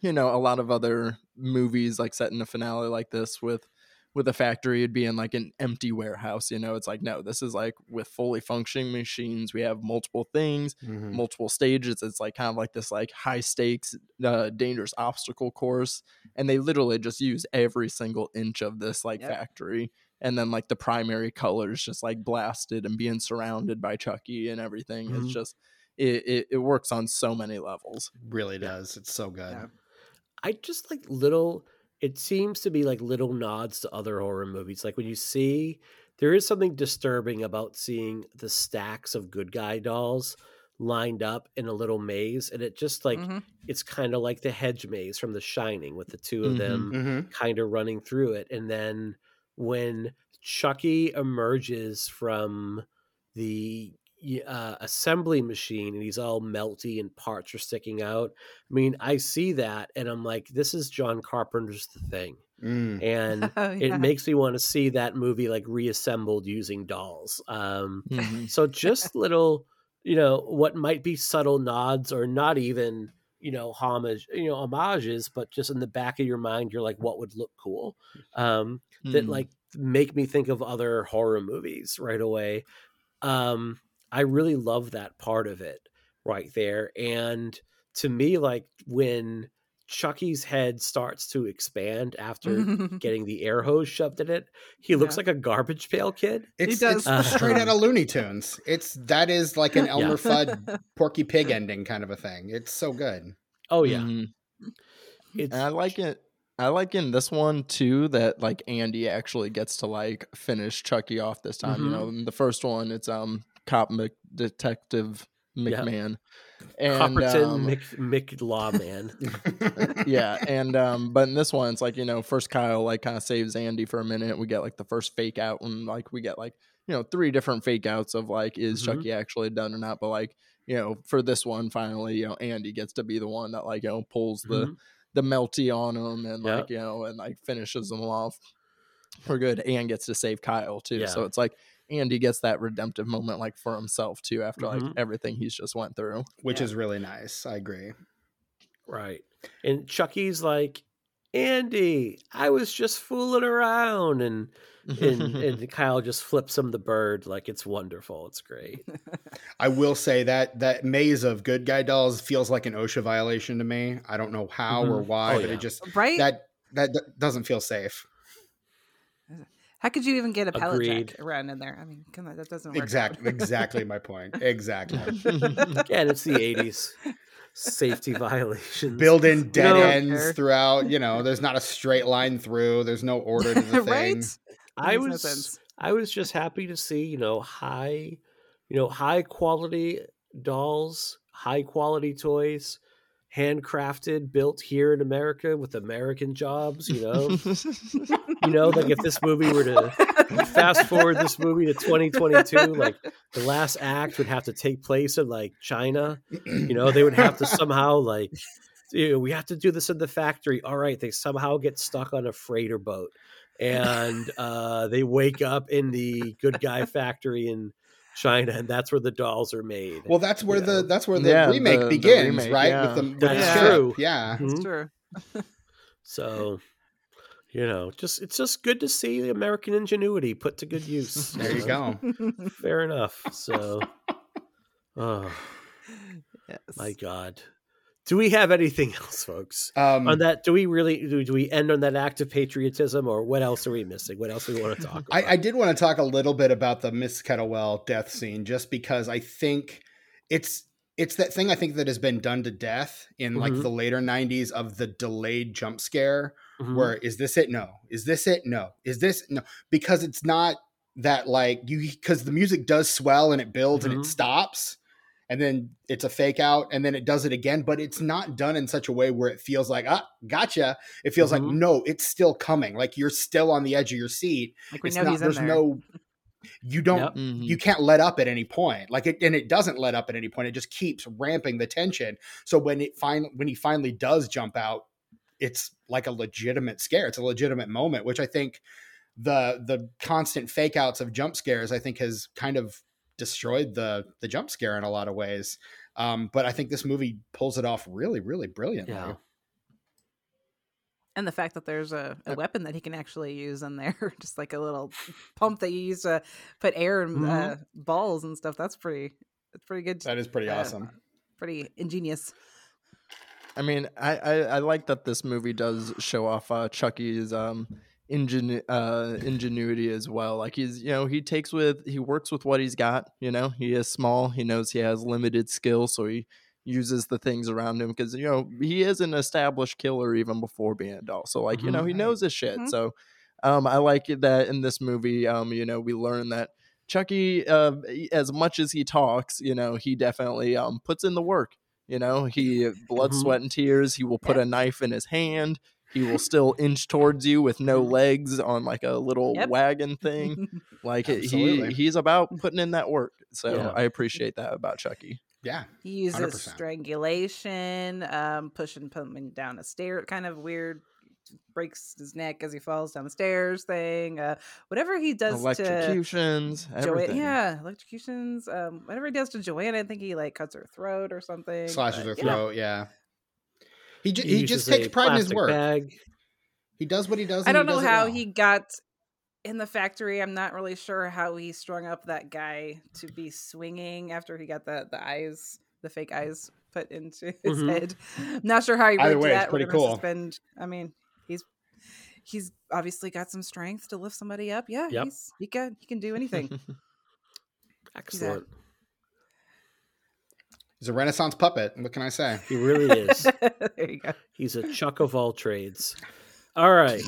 you know, a lot of other movies like set in a finale like this with with a factory it'd be in like an empty warehouse, you know. It's like no, this is like with fully functioning machines. We have multiple things Mhm. multiple stages. It's like kind of like this like high stakes, uh, dangerous obstacle course, and they literally just use every single inch of this like Yep. factory. And then like the primary colors just like blasted and being surrounded by Chucky and everything. Mhm. It's just it, it it works on so many levels. really does. It's so good. Yeah. I just like little. It seems to be like little nods to other horror movies. Like when you see, there is something disturbing about seeing the stacks of good guy dolls lined up in a little maze, and it just like Mhm. it's kind of like the hedge maze from The Shining, with the two of Mhm. them Mhm. kind of running through it. And then when Chucky emerges from the uh, assembly machine and he's all melty and parts are sticking out, I mean, I see that and I'm like, this is John Carpenter's The Thing. Mm. And Oh, it makes me want to see that movie like reassembled using dolls. Um, Mhm. so just little, you know, what might be subtle nods or not even, you know, homage, you know, homages, but just in the back of your mind, you're like, what would look cool? Um, that Mhm. like make me think of other horror movies right away. Um, I really love that part of it right there. And to me, like when Chucky's head starts to expand after getting the air hose shoved in it, he looks Yeah. like a garbage pail kid. It's, does. it's straight out of Looney Tunes. It's that is like an Elmer Yeah. Fudd Porky Pig ending kind of a thing. It's so good. Oh yeah, Mhm. it's I like it. I like in this one too that like Andy actually gets to like finish Chucky off this time. You Mhm. know, in the first one it's um cop Mc, detective. McMahon, and Copperton um, Mick, Mick Lawman. yeah, and um, but in this one it's like you know first Kyle like kind of saves Andy for a minute. We get like the first fake out, and like we get like you know three different fake outs of like is Mhm. Chucky actually done or not. But like you know for this one finally you know Andy gets to be the one that like you know pulls the Mhm. the melty on him and like you know and like finishes them off for good and gets to save Kyle too. Yeah. So it's like Andy gets that redemptive moment like for himself too after like Mhm. everything he's just went through. Which Yeah. is really nice. I agree. Right. And Chucky's like, Andy, I was just fooling around and and, and Kyle just flips him the bird like it's wonderful. It's great. I will say that that maze of good guy dolls feels like an OSHA violation to me. I don't know how or Mhm. why, Oh, but yeah. it just right? that that doesn't feel safe. How could you even get a pellet Agreed. jack around in there? I mean, come on, that doesn't work. out. Exactly, exactly my point. Exactly. Again, it's the 80s. Safety violations. Build in dead know- ends throughout. You know, there's not a straight line through. There's no order to the thing. right? I Makes no was. I was just happy to see, you know, high, you know, high quality dolls, high quality toys, handcrafted, built here in America with American jobs, you know. you know, like if this movie were to fast forward this movie to 2022, like the last act would have to take place in like China. You know, they would have to somehow like you know, we have to do this in the factory. All right, they somehow get stuck on a freighter boat. And uh, they wake up in the good guy factory in China, and that's where the dolls are made. Well, that's where You the know. that's where the Yeah, remake the- the begins, remake, right? yeah. With the with That's the true. Yeah. Mhm. It's true. So, you know, just it's just good to see the American ingenuity put to good use. There you go. Fair enough. So, oh yes. my God, do we have anything else, folks? Um, on that, do we really do, do we end on that act of patriotism, or what else are we missing? What else do we want to talk about? I, I did want to talk a little bit about the Miss Kettlewell death scene, just because I think it's it's that thing I think that has been done to death in like Mhm. the later '90s of the delayed jump scare, Mhm. where is this it? No. Is this it? No. Is this no? Because it's not that like you because the music does swell and it builds and Mhm. it stops and then it's a fake out and then it does it again but it's not done in such a way where it feels like ah gotcha it feels like Mhm. no it's still coming like you're still on the edge of your seat Like we it's know not he's in there's there. no you don't Yep. Mhm. you can't let up at any point like it and it doesn't let up at any point it just keeps ramping the tension so when it finally when he finally does jump out it's like a legitimate scare it's a legitimate moment which i think the the constant fake outs of jump scares i think has kind of destroyed the the jump scare in a lot of ways um but i think this movie pulls it off really really brilliantly Yeah. and the fact that there's a, a Yep. weapon that he can actually use in there, just like a little pump that you use to put air in uh, balls and stuff. That's pretty. That's pretty good. that is pretty uh, awesome Pretty ingenious. I mean, I, I, I like that this movie does show off uh, Chucky's um ingenu- uh, ingenuity as well. Like he's you know he takes with he works with what he's got. You know he is small. He knows he has limited skill, so he uses the things around him because you know he is an established killer even before being a doll. So like you know he knows his shit. Mhm. So um, I like it that in this movie, um, you know, we learn that. Chucky, uh, as much as he talks, you know, he definitely um, puts in the work. You know, he blood, Mhm. sweat, and tears. He will put a knife in his hand. He will still inch towards you with no legs on like a little Yep. wagon thing. Like he he's about putting in that work. So Yeah. I appreciate that about Chucky. yeah he uses 100%. strangulation, um, pushing something down a stair, kind of weird. Breaks his neck as he falls down the stairs. Thing, uh, whatever he does to Electrocutions, Jo- yeah, electrocutions. Um, whatever he does to Joanne, I think he like cuts her throat or something. slashes but, her yeah. throat yeah he, ju- he just takes pride in his work Bag. he does what he does I don't know does how well. he got in the factory. I'm not really sure how he strung up that guy to be swinging after he got the the eyes, the fake eyes put into his Mhm. head. Not sure how he Either rigged way, it's that. We're pretty cool. Suspend. I mean, he's he's obviously got some strength to lift somebody up. Yeah, Yep. he's he can he can do anything. Excellent. He's a renaissance puppet what can i say He really is. there you go. He's a chuck of all trades. All right.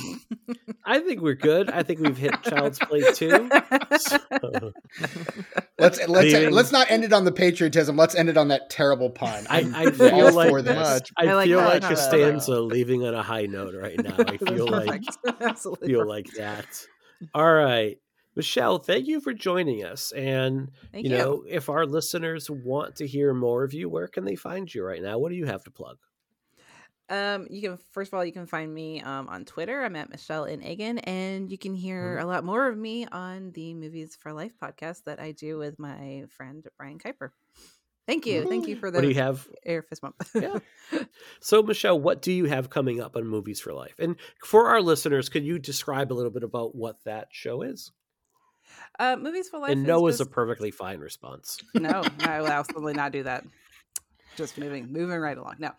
I think we're good. I think we've hit Child's Play 2. So, let's let's Leaving- let's not end it on the patriotism let's end it on that terrible pun I- I'm all feel like for this much. I, I like feel that. like Not bad. Costanza leaving on a high note right now. I feel like Perfect. Absolutely feel like that. All right. Michele, thank you for joining us. And Thank you know, if our listeners want to hear more of you, where can they find you right now? What do you have to plug? Um, you can first of all you can find me um on Twitter. I'm at Michele in Eggen, and you can hear Mhm. a lot more of me on the Movies for Life podcast that I do with my friend Brian Kuiper. Thank you, thank you for the What do you have? air fist bump. Yeah. So, Michele, what do you have coming up on Movies for Life? And for our listeners, could you describe a little bit about what that show is? Uh, Movies for Life. and no is a perfectly fine response. no, I will absolutely not do that. Just moving, moving right along. No,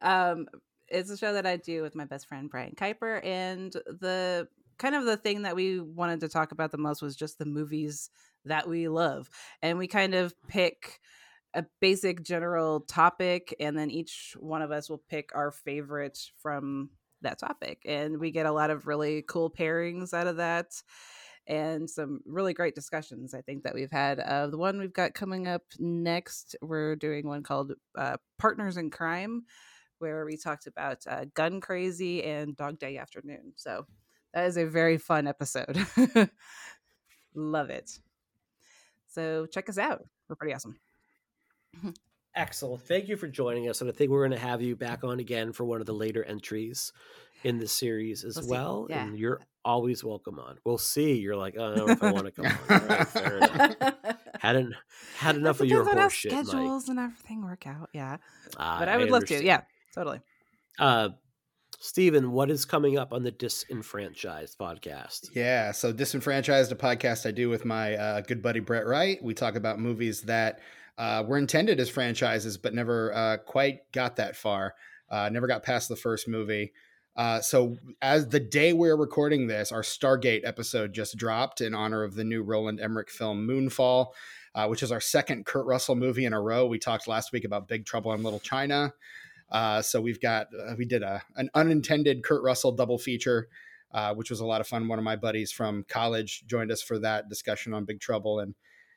um, it's a show that I do with my best friend Brian Kuiper, and the kind of the thing that we wanted to talk about the most was just the movies that we love, and we kind of pick a basic general topic, and then each one of us will pick our favorite from that topic, and we get a lot of really cool pairings out of that and some really great discussions I think that we've had. Uh, the one we've got coming up next, we're doing one called uh, Partners in Crime, where we talked about uh, Gun Crazy and Dog Day Afternoon. So that is a very fun episode. Love it. So check us out. We're pretty awesome. Excellent. Thank you for joining us. And I think we're going to have you back on again for one of the later entries in the series as We'll well. Yeah. And you're always welcome on. We'll see. You're like, I don't know if I want to come on. All right, fair enough. Had, en- had enough of your depends on how horseshit, Mike. schedules and everything work out. Yeah, Ah, but I would love to. Yeah, totally. Uh, Stephen, what is coming up on the Disenfranchised podcast? Yeah, so Disenfranchised, a podcast I do with my uh, good buddy Brett Wright. We talk about movies that uh, were intended as franchises, but never uh, quite got that far. Uh, never got past the first movie. Uh, so, as the day we're recording this, our Stargate episode just dropped in honor of the new Roland Emmerich film Moonfall, uh, which is our second Kurt Russell movie in a row. We talked last week about Big Trouble in Little China. Uh, so we've got uh, we did a an unintended Kurt Russell double feature, uh, which was a lot of fun. One of my buddies from college joined us for that discussion on Big Trouble, and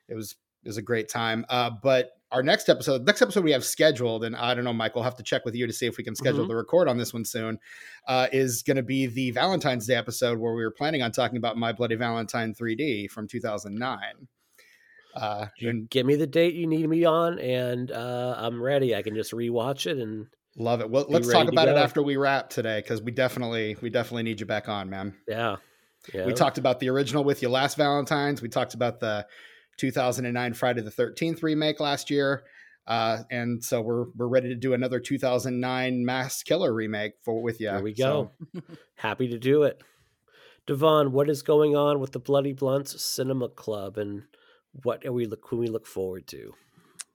it was it was a great time. Uh, but our next episode, next episode we have scheduled, and I don't know, Mike, we'll have to check with you to see if we can schedule Mhm. the record on this one soon. Uh, is going to be the Valentine's Day episode where we were planning on talking about My Bloody Valentine 3D from 2009. Uh, and Give me the date you need me on, and uh, I'm ready. I can just rewatch it and love it. Well, let's talk about it after we wrap today because we definitely we definitely need you back on, man. yeah. yeah. We talked about the original with you last Valentine's. We talked about the 2009 Friday the 13th remake last year. Uh, and so we're we're ready to do another 2009 Mass Killer remake for with you. There we So, go. Happy to do it. Devaughn, what is going on with the Bloody Blunts Cinema Club, and what are we look? Can we look forward to?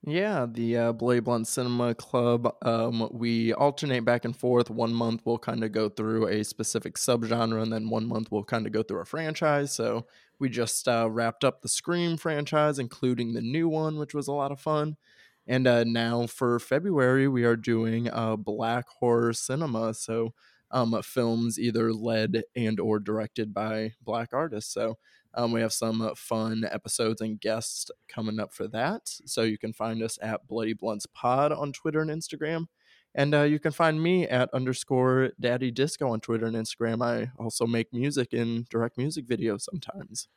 Yeah, the uh, Bloody Blunts Cinema Club. Um, we alternate back and forth. One month we'll kind of go through a specific subgenre, and then one month we'll kind of go through a franchise. So we just uh, wrapped up the Scream franchise, including the new one, which was a lot of fun. And uh, now for February, we are doing uh, Black Horror Cinema. So um, films either led and or directed by Black artists. So um, we have some uh, fun episodes and guests coming up for that. So you can find us at Bloody Blunts Pod on Twitter and Instagram. And uh, you can find me at underscore daddy disco on Twitter and Instagram. I also make music and direct music videos sometimes.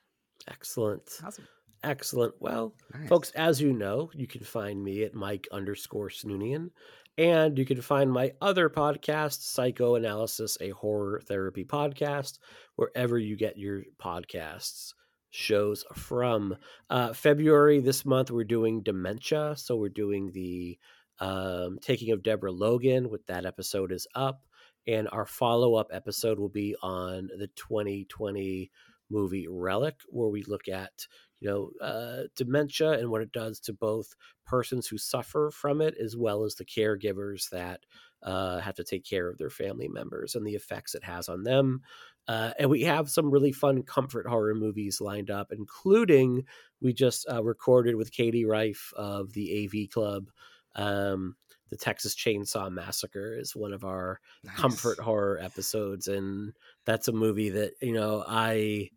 Excellent. Awesome. Excellent. Well, nice. folks, as you know, you can find me at Mike underscore Snoonian. And you can find my other podcast, Psychoanalysis, a horror therapy podcast, wherever you get your podcasts shows from. Uh, February this month, we're doing dementia. So we're doing the um, Taking of Deborah Logan, with that episode is up. And our follow up episode will be on the 2020 movie Relic, where we look at you know uh, dementia and what it does to both persons who suffer from it as well as the caregivers that uh, have to take care of their family members and the effects it has on them. Uh, and we have some really fun comfort horror movies lined up, including we just uh, recorded with Katie Rife of the AV Club. Um, the Texas Chainsaw Massacre is one of our Nice. comfort horror episodes, and that's a movie that you know I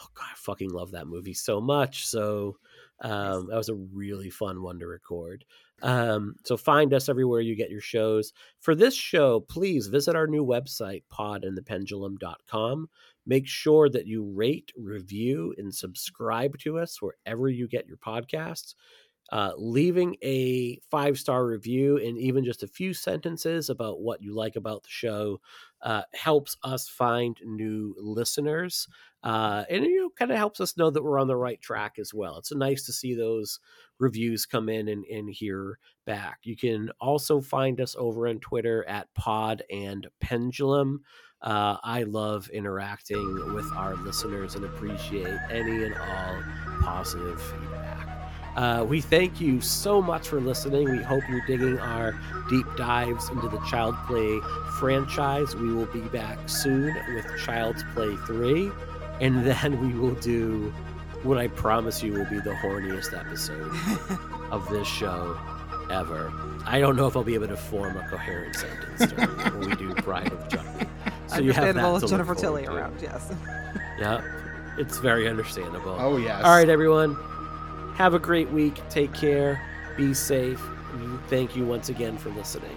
oh god, I fucking love that movie so much. So um, that was a really fun one to record. Um, so find us everywhere you get your shows. For this show, please visit our new website, podandthependulum.com. Make sure that you rate, review, and subscribe to us wherever you get your podcasts. Uh, leaving a five star review and even just a few sentences about what you like about the show uh, helps us find new listeners uh, and you know kind of helps us know that we're on the right track as well. It's nice to see those reviews come in and, and hear back. You can also find us over on twitter at pod and pendulum. Uh, i love interacting with our listeners and appreciate any and all positive feedback. Uh, we thank you so much for listening. We hope you're digging our deep dives into the Child Play franchise. We will be back soon with Child's Play 3, and then we will do what I promise you will be the horniest episode of this show ever. I don't know if I'll be able to form a coherent sentence during when we do Bride of Chucky. So you have that to Jennifer forward Tilly to. around, yes. Yeah, it's very understandable. Oh yes. All right, everyone. Have a great week. Take care. Be safe. Thank you once again for listening.